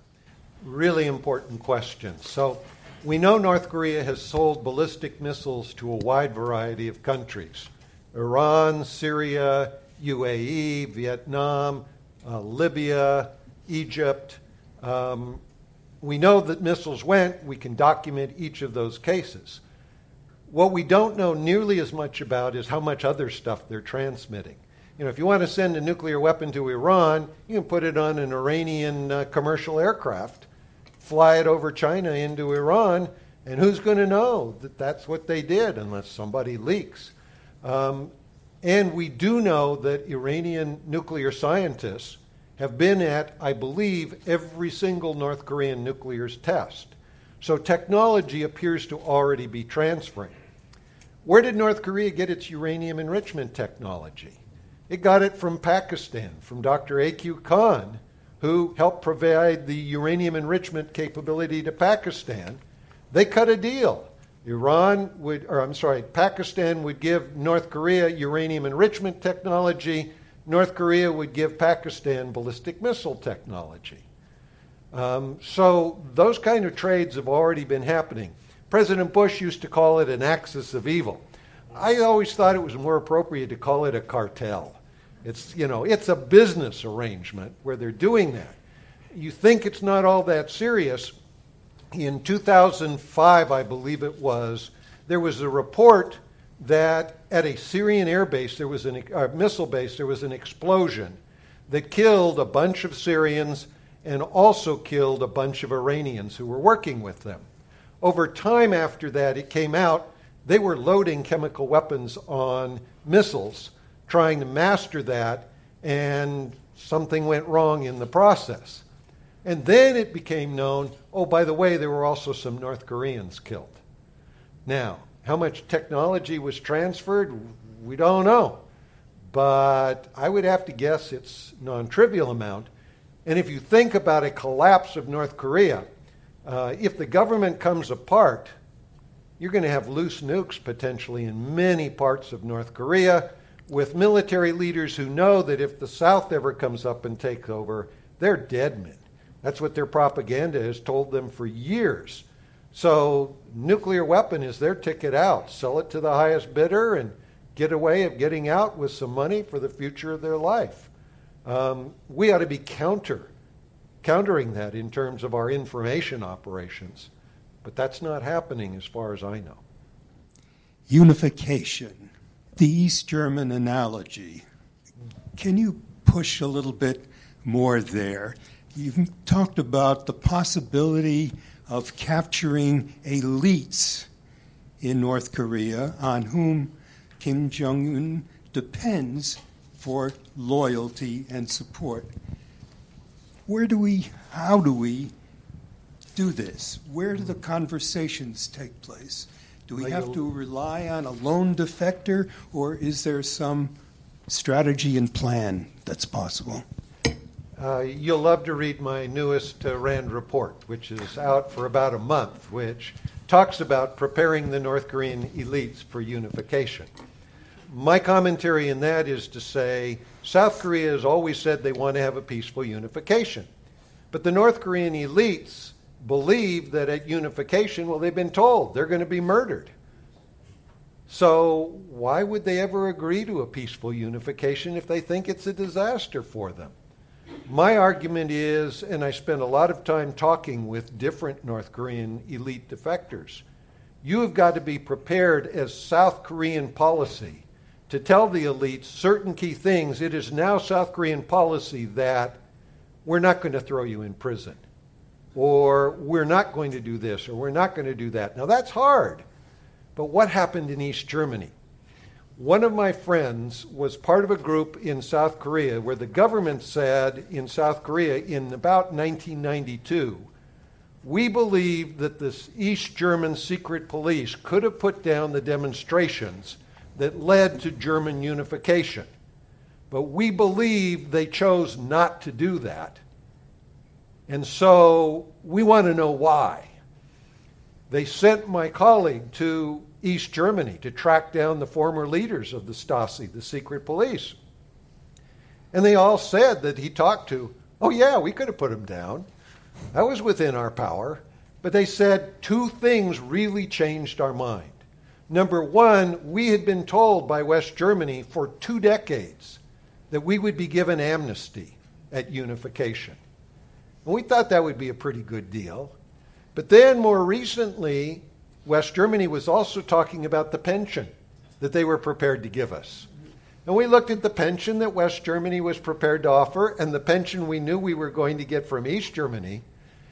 really important question. So, we know North Korea has sold ballistic missiles to a wide variety of countries Iran, Syria, UAE, Vietnam, uh, Libya, Egypt. Um, we know that missiles went. We can document each of those cases. What we don't know nearly as much about is how much other stuff they're transmitting. You know, if you want to send a nuclear weapon to Iran, you can put it on an Iranian uh, commercial aircraft, fly it over China into Iran, and who's going to know that that's what they did unless somebody leaks? Um, and we do know that Iranian nuclear scientists have been at, I believe, every single North Korean nuclear test. So technology appears to already be transferring. Where did North Korea get its uranium enrichment technology? It got it from Pakistan, from Dr. A.Q. Khan, who helped provide the uranium enrichment capability to Pakistan. They cut a deal. Iran would, or I'm sorry, Pakistan would give North Korea uranium enrichment technology. North Korea would give Pakistan ballistic missile technology. Um, so those kind of trades have already been happening. President Bush used to call it an axis of evil. I always thought it was more appropriate to call it a cartel. It's, you know, it's a business arrangement where they're doing that. You think it's not all that serious, in 2005, I believe it was, there was a report that at a Syrian air base, there was a uh, missile base, there was an explosion that killed a bunch of Syrians and also killed a bunch of Iranians who were working with them. Over time after that, it came out they were loading chemical weapons on missiles, trying to master that, and something went wrong in the process. And then it became known oh, by the way, there were also some North Koreans killed. Now, how much technology was transferred? We don't know. But I would have to guess it's non trivial amount. And if you think about a collapse of North Korea, uh, if the government comes apart, you're going to have loose nukes potentially in many parts of North Korea with military leaders who know that if the South ever comes up and takes over, they're dead men. That's what their propaganda has told them for years. So, nuclear weapon is their ticket out. Sell it to the highest bidder and get a way of getting out with some money for the future of their life. Um, we ought to be counter, countering that in terms of our information operations. But that's not happening as far as I know. Unification, the East German analogy. Can you push a little bit more there? You've talked about the possibility of capturing elites in North Korea on whom Kim Jong un depends for loyalty and support. Where do we, how do we do this? Where do the conversations take place? Do we have to rely on a lone defector, or is there some strategy and plan that's possible? Uh, you'll love to read my newest uh, RAND report, which is out for about a month, which talks about preparing the North Korean elites for unification. My commentary in that is to say South Korea has always said they want to have a peaceful unification. But the North Korean elites believe that at unification, well, they've been told they're going to be murdered. So why would they ever agree to a peaceful unification if they think it's a disaster for them? My argument is, and I spent a lot of time talking with different North Korean elite defectors, you have got to be prepared as South Korean policy to tell the elites certain key things. It is now South Korean policy that we're not going to throw you in prison or we're not going to do this, or we're not going to do that. Now, that's hard. But what happened in East Germany? One of my friends was part of a group in South Korea where the government said in South Korea in about 1992, we believe that this East German secret police could have put down the demonstrations that led to German unification. But we believe they chose not to do that. And so we want to know why. They sent my colleague to East Germany to track down the former leaders of the Stasi, the secret police. And they all said that he talked to, oh, yeah, we could have put him down. That was within our power. But they said two things really changed our mind. Number one, we had been told by West Germany for two decades that we would be given amnesty at unification. And we thought that would be a pretty good deal. But then more recently, West Germany was also talking about the pension that they were prepared to give us. And we looked at the pension that West Germany was prepared to offer and the pension we knew we were going to get from East Germany.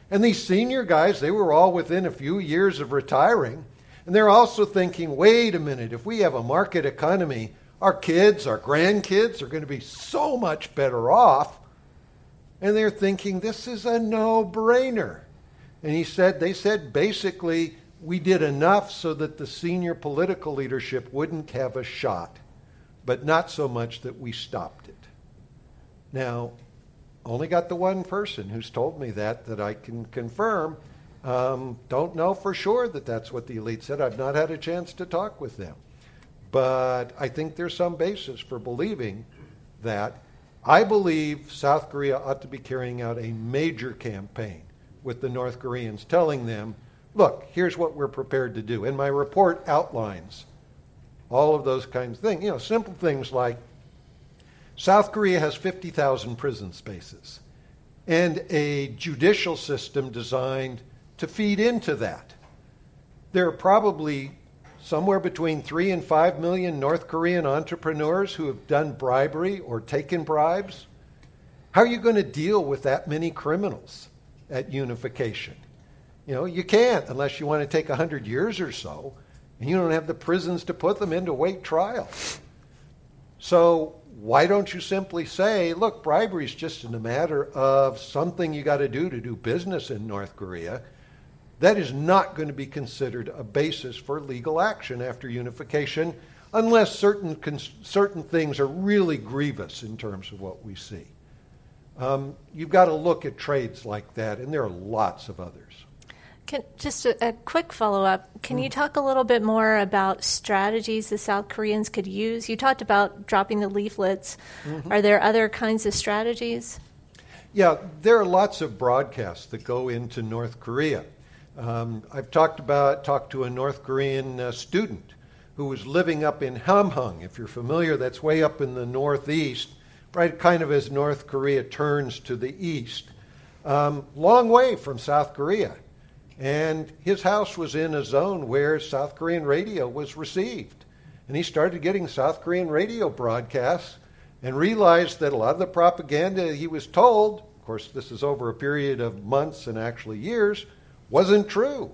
And these senior guys, they were all within a few years of retiring. And they're also thinking, wait a minute, if we have a market economy, our kids, our grandkids are going to be so much better off and they're thinking this is a no-brainer. And he said, they said basically, we did enough so that the senior political leadership wouldn't have a shot, but not so much that we stopped it. Now, only got the one person who's told me that that I can confirm. Um, don't know for sure that that's what the elite said. I've not had a chance to talk with them. But I think there's some basis for believing that I believe South Korea ought to be carrying out a major campaign with the North Koreans, telling them, look, here's what we're prepared to do. And my report outlines all of those kinds of things. You know, simple things like South Korea has 50,000 prison spaces and a judicial system designed to feed into that. There are probably somewhere between three and five million North Korean entrepreneurs who have done bribery or taken bribes. How are you going to deal with that many criminals at unification? You know, you can't unless you want to take 100 years or so, and you don't have the prisons to put them into wait trial. So, why don't you simply say, look, bribery is just a matter of something you got to do to do business in North Korea? That is not going to be considered a basis for legal action after unification unless certain, certain things are really grievous in terms of what we see. Um, you've got to look at trades like that, and there are lots of others. Can, just a, a quick follow up. Can mm. you talk a little bit more about strategies the South Koreans could use? You talked about dropping the leaflets. Mm-hmm. Are there other kinds of strategies? Yeah, there are lots of broadcasts that go into North Korea. Um, I've talked about talked to a North Korean uh, student who was living up in Hamhung. If you're familiar, that's way up in the northeast, right, kind of as North Korea turns to the east. Um, long way from South Korea. And his house was in a zone where South Korean radio was received. And he started getting South Korean radio broadcasts and realized that a lot of the propaganda he was told, of course, this is over a period of months and actually years, wasn't true.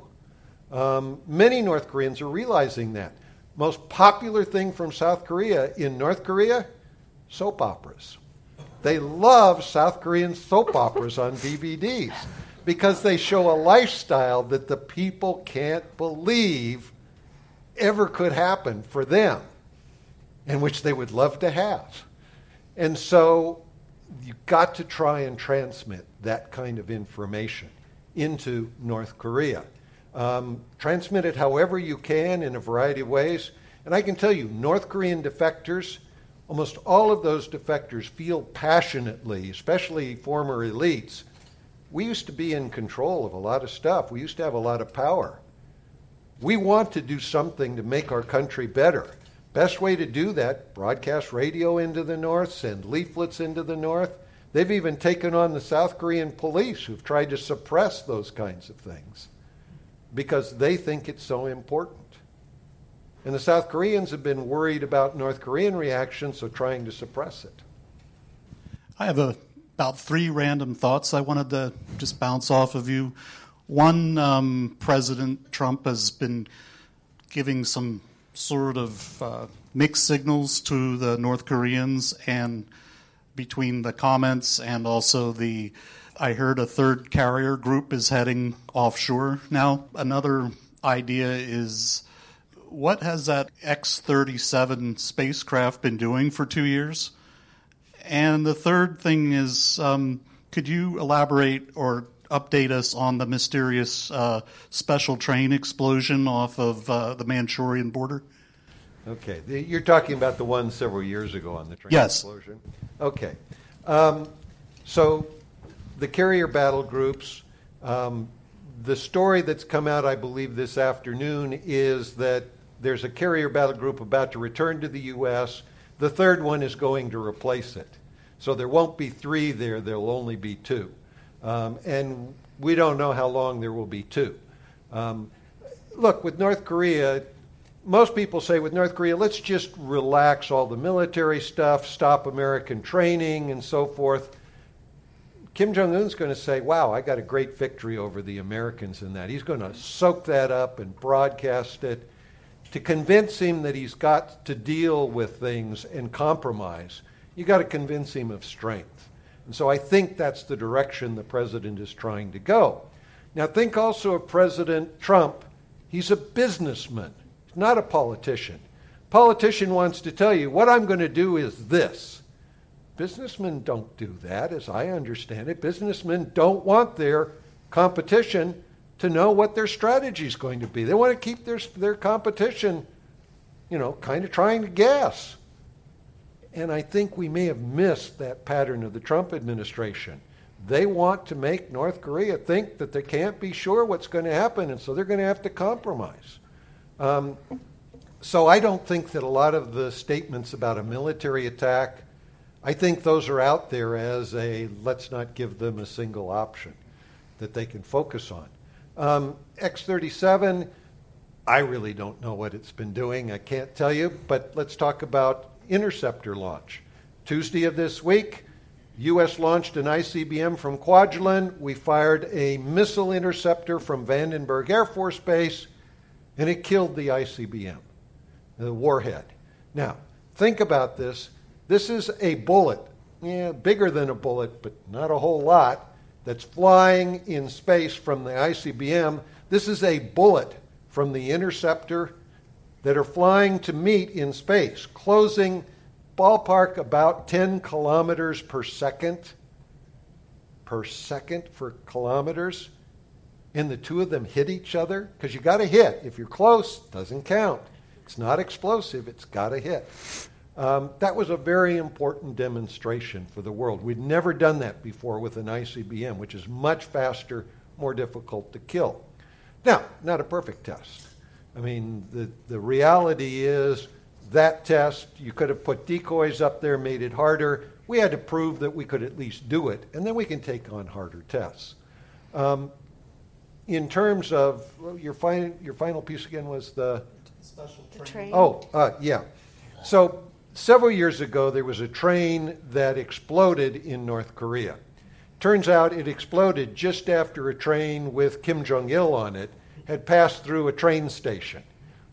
Um, many North Koreans are realizing that. Most popular thing from South Korea in North Korea soap operas. They love South Korean soap operas on DVDs because they show a lifestyle that the people can't believe ever could happen for them and which they would love to have. And so you've got to try and transmit that kind of information into North Korea. Um, transmit it however you can in a variety of ways. And I can tell you, North Korean defectors, almost all of those defectors feel passionately, especially former elites. We used to be in control of a lot of stuff. We used to have a lot of power. We want to do something to make our country better. Best way to do that, broadcast radio into the North, send leaflets into the North. They've even taken on the South Korean police who've tried to suppress those kinds of things because they think it's so important. And the South Koreans have been worried about North Korean reactions, so trying to suppress it. I have a, about three random thoughts I wanted to just bounce off of you. One, um, President Trump has been giving some sort of uh, mixed signals to the North Koreans and between the comments and also the I heard a third carrier group is heading offshore. Now, another idea is what has that X 37 spacecraft been doing for two years? And the third thing is um, could you elaborate or update us on the mysterious uh, special train explosion off of uh, the Manchurian border? Okay, you're talking about the one several years ago on the train yes. explosion. Okay, um, so the carrier battle groups. Um, the story that's come out, I believe, this afternoon is that there's a carrier battle group about to return to the U.S. The third one is going to replace it. So there won't be three there, there'll only be two. Um, and we don't know how long there will be two. Um, look, with North Korea, most people say with North Korea, let's just relax all the military stuff, stop American training, and so forth. Kim Jong un's going to say, wow, I got a great victory over the Americans in that. He's going to soak that up and broadcast it to convince him that he's got to deal with things and compromise. You got to convince him of strength. And so I think that's the direction the president is trying to go. Now, think also of President Trump. He's a businessman not a politician. Politician wants to tell you, what I'm going to do is this. Businessmen don't do that, as I understand it. Businessmen don't want their competition to know what their strategy is going to be. They want to keep their, their competition, you know, kind of trying to guess. And I think we may have missed that pattern of the Trump administration. They want to make North Korea think that they can't be sure what's going to happen, and so they're going to have to compromise. Um, so I don't think that a lot of the statements about a military attack, I think those are out there as a let's not give them a single option that they can focus on. Um, X 37, I really don't know what it's been doing. I can't tell you, but let's talk about interceptor launch. Tuesday of this week, U.S. launched an ICBM from Kwajalein. We fired a missile interceptor from Vandenberg Air Force Base, and it killed the ICBM, the warhead. Now, think about this. This is a bullet, yeah, bigger than a bullet, but not a whole lot, that's flying in space from the ICBM. This is a bullet from the interceptor that are flying to meet in space, closing ballpark about 10 kilometers per second. Per second for kilometers. And the two of them hit each other? Because you got to hit. If you're close, doesn't count. It's not explosive, it's got to hit. Um, that was a very important demonstration for the world. We'd never done that before with an ICBM, which is much faster, more difficult to kill. Now, not a perfect test. I mean, the, the reality is that test, you could have put decoys up there, made it harder. We had to prove that we could at least do it, and then we can take on harder tests. Um, in terms of well, your, fin- your final piece again was the special train. train. Oh, uh, yeah. So several years ago, there was a train that exploded in North Korea. Turns out it exploded just after a train with Kim Jong il on it had passed through a train station.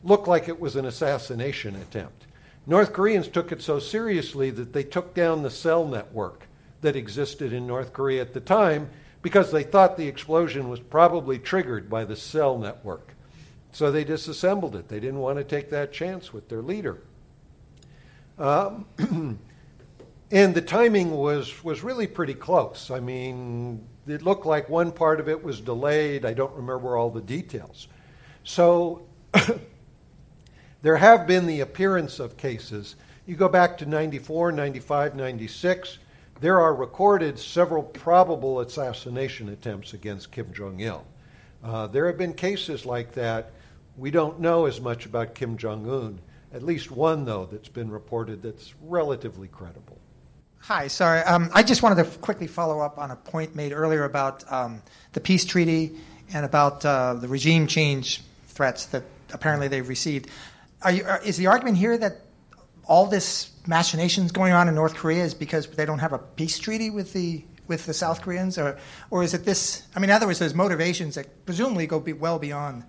Looked like it was an assassination attempt. North Koreans took it so seriously that they took down the cell network that existed in North Korea at the time because they thought the explosion was probably triggered by the cell network. So they disassembled it. They didn't want to take that chance with their leader. Um, and the timing was, was really pretty close. I mean, it looked like one part of it was delayed. I don't remember all the details. So there have been the appearance of cases. You go back to 94, 95, 96, there are recorded several probable assassination attempts against Kim Jong il. Uh, there have been cases like that. We don't know as much about Kim Jong un. At least one, though, that's been reported that's relatively credible. Hi, sorry. Um, I just wanted to quickly follow up on a point made earlier about um, the peace treaty and about uh, the regime change threats that apparently they've received. You, are, is the argument here that all this machinations going on in North Korea is because they don't have a peace treaty with the with the South Koreans, or or is it this? I mean, in other words, there's motivations that presumably go be well beyond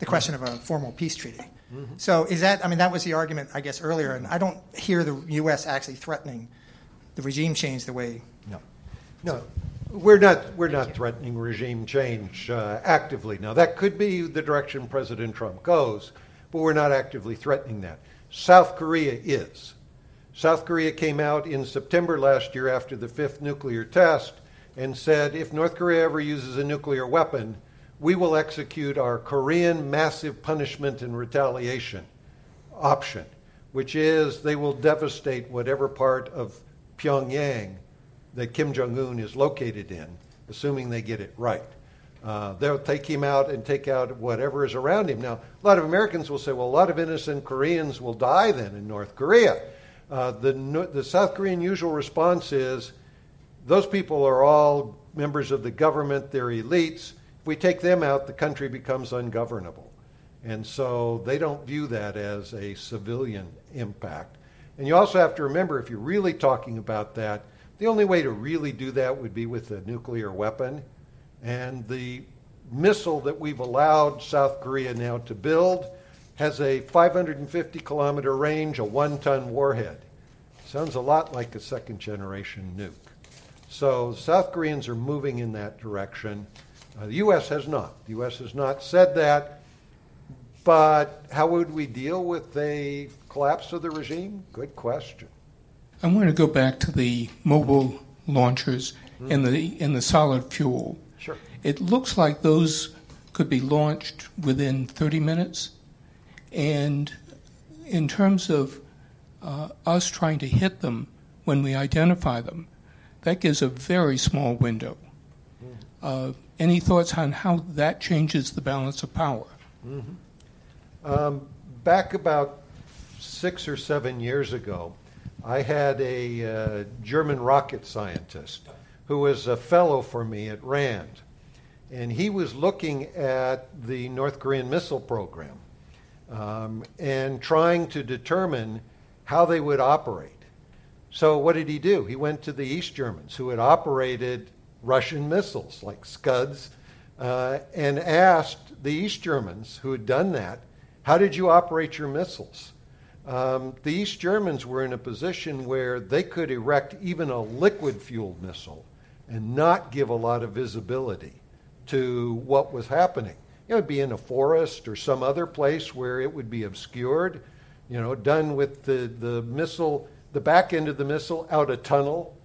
the question of a formal peace treaty. Mm-hmm. So is that? I mean, that was the argument I guess earlier, and I don't hear the U.S. actually threatening the regime change the way. No, no, we're not. We're not threatening regime change uh, actively. Now that could be the direction President Trump goes, but we're not actively threatening that. South Korea is. South Korea came out in September last year after the fifth nuclear test and said if North Korea ever uses a nuclear weapon, we will execute our Korean massive punishment and retaliation option, which is they will devastate whatever part of Pyongyang that Kim Jong un is located in, assuming they get it right. Uh, they'll take him out and take out whatever is around him. Now, a lot of Americans will say, well, a lot of innocent Koreans will die then in North Korea. Uh, the, the South Korean usual response is those people are all members of the government, they're elites. We take them out, the country becomes ungovernable. And so they don't view that as a civilian impact. And you also have to remember if you're really talking about that, the only way to really do that would be with a nuclear weapon. And the missile that we've allowed South Korea now to build has a 550 kilometer range, a one ton warhead. Sounds a lot like a second generation nuke. So South Koreans are moving in that direction. Uh, the U.S. has not. The U.S. has not said that. But how would we deal with a collapse of the regime? Good question. I want to go back to the mobile launchers mm-hmm. and the and the solid fuel. Sure. It looks like those could be launched within 30 minutes, and in terms of uh, us trying to hit them when we identify them, that gives a very small window. Mm-hmm. Uh, any thoughts on how that changes the balance of power? Mm-hmm. Um, back about six or seven years ago, I had a uh, German rocket scientist who was a fellow for me at RAND. and he was looking at the North Korean missile program um, and trying to determine how they would operate. So, what did he do? He went to the East Germans who had operated Russian missiles like Scuds uh, and asked the East Germans who had done that, How did you operate your missiles? Um, the East Germans were in a position where they could erect even a liquid fueled missile and not give a lot of visibility to what was happening. It would be in a forest or some other place where it would be obscured, you know, done with the, the missile, the back end of the missile out a tunnel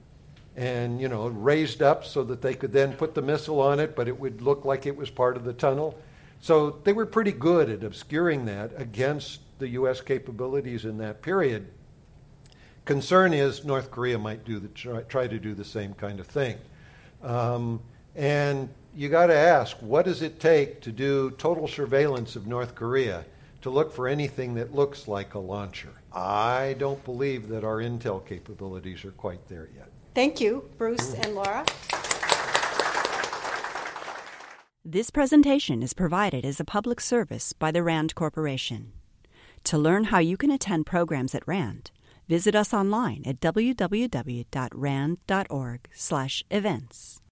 and, you know, raised up so that they could then put the missile on it, but it would look like it was part of the tunnel. So they were pretty good at obscuring that against the U.S. capabilities in that period. Concern is North Korea might do the, try, try to do the same kind of thing. Um, and you got to ask, what does it take to do total surveillance of North Korea to look for anything that looks like a launcher? I don't believe that our intel capabilities are quite there yet. Thank you, Bruce and Laura. This presentation is provided as a public service by the RAND Corporation. To learn how you can attend programs at RAND, visit us online at www.rand.org/events.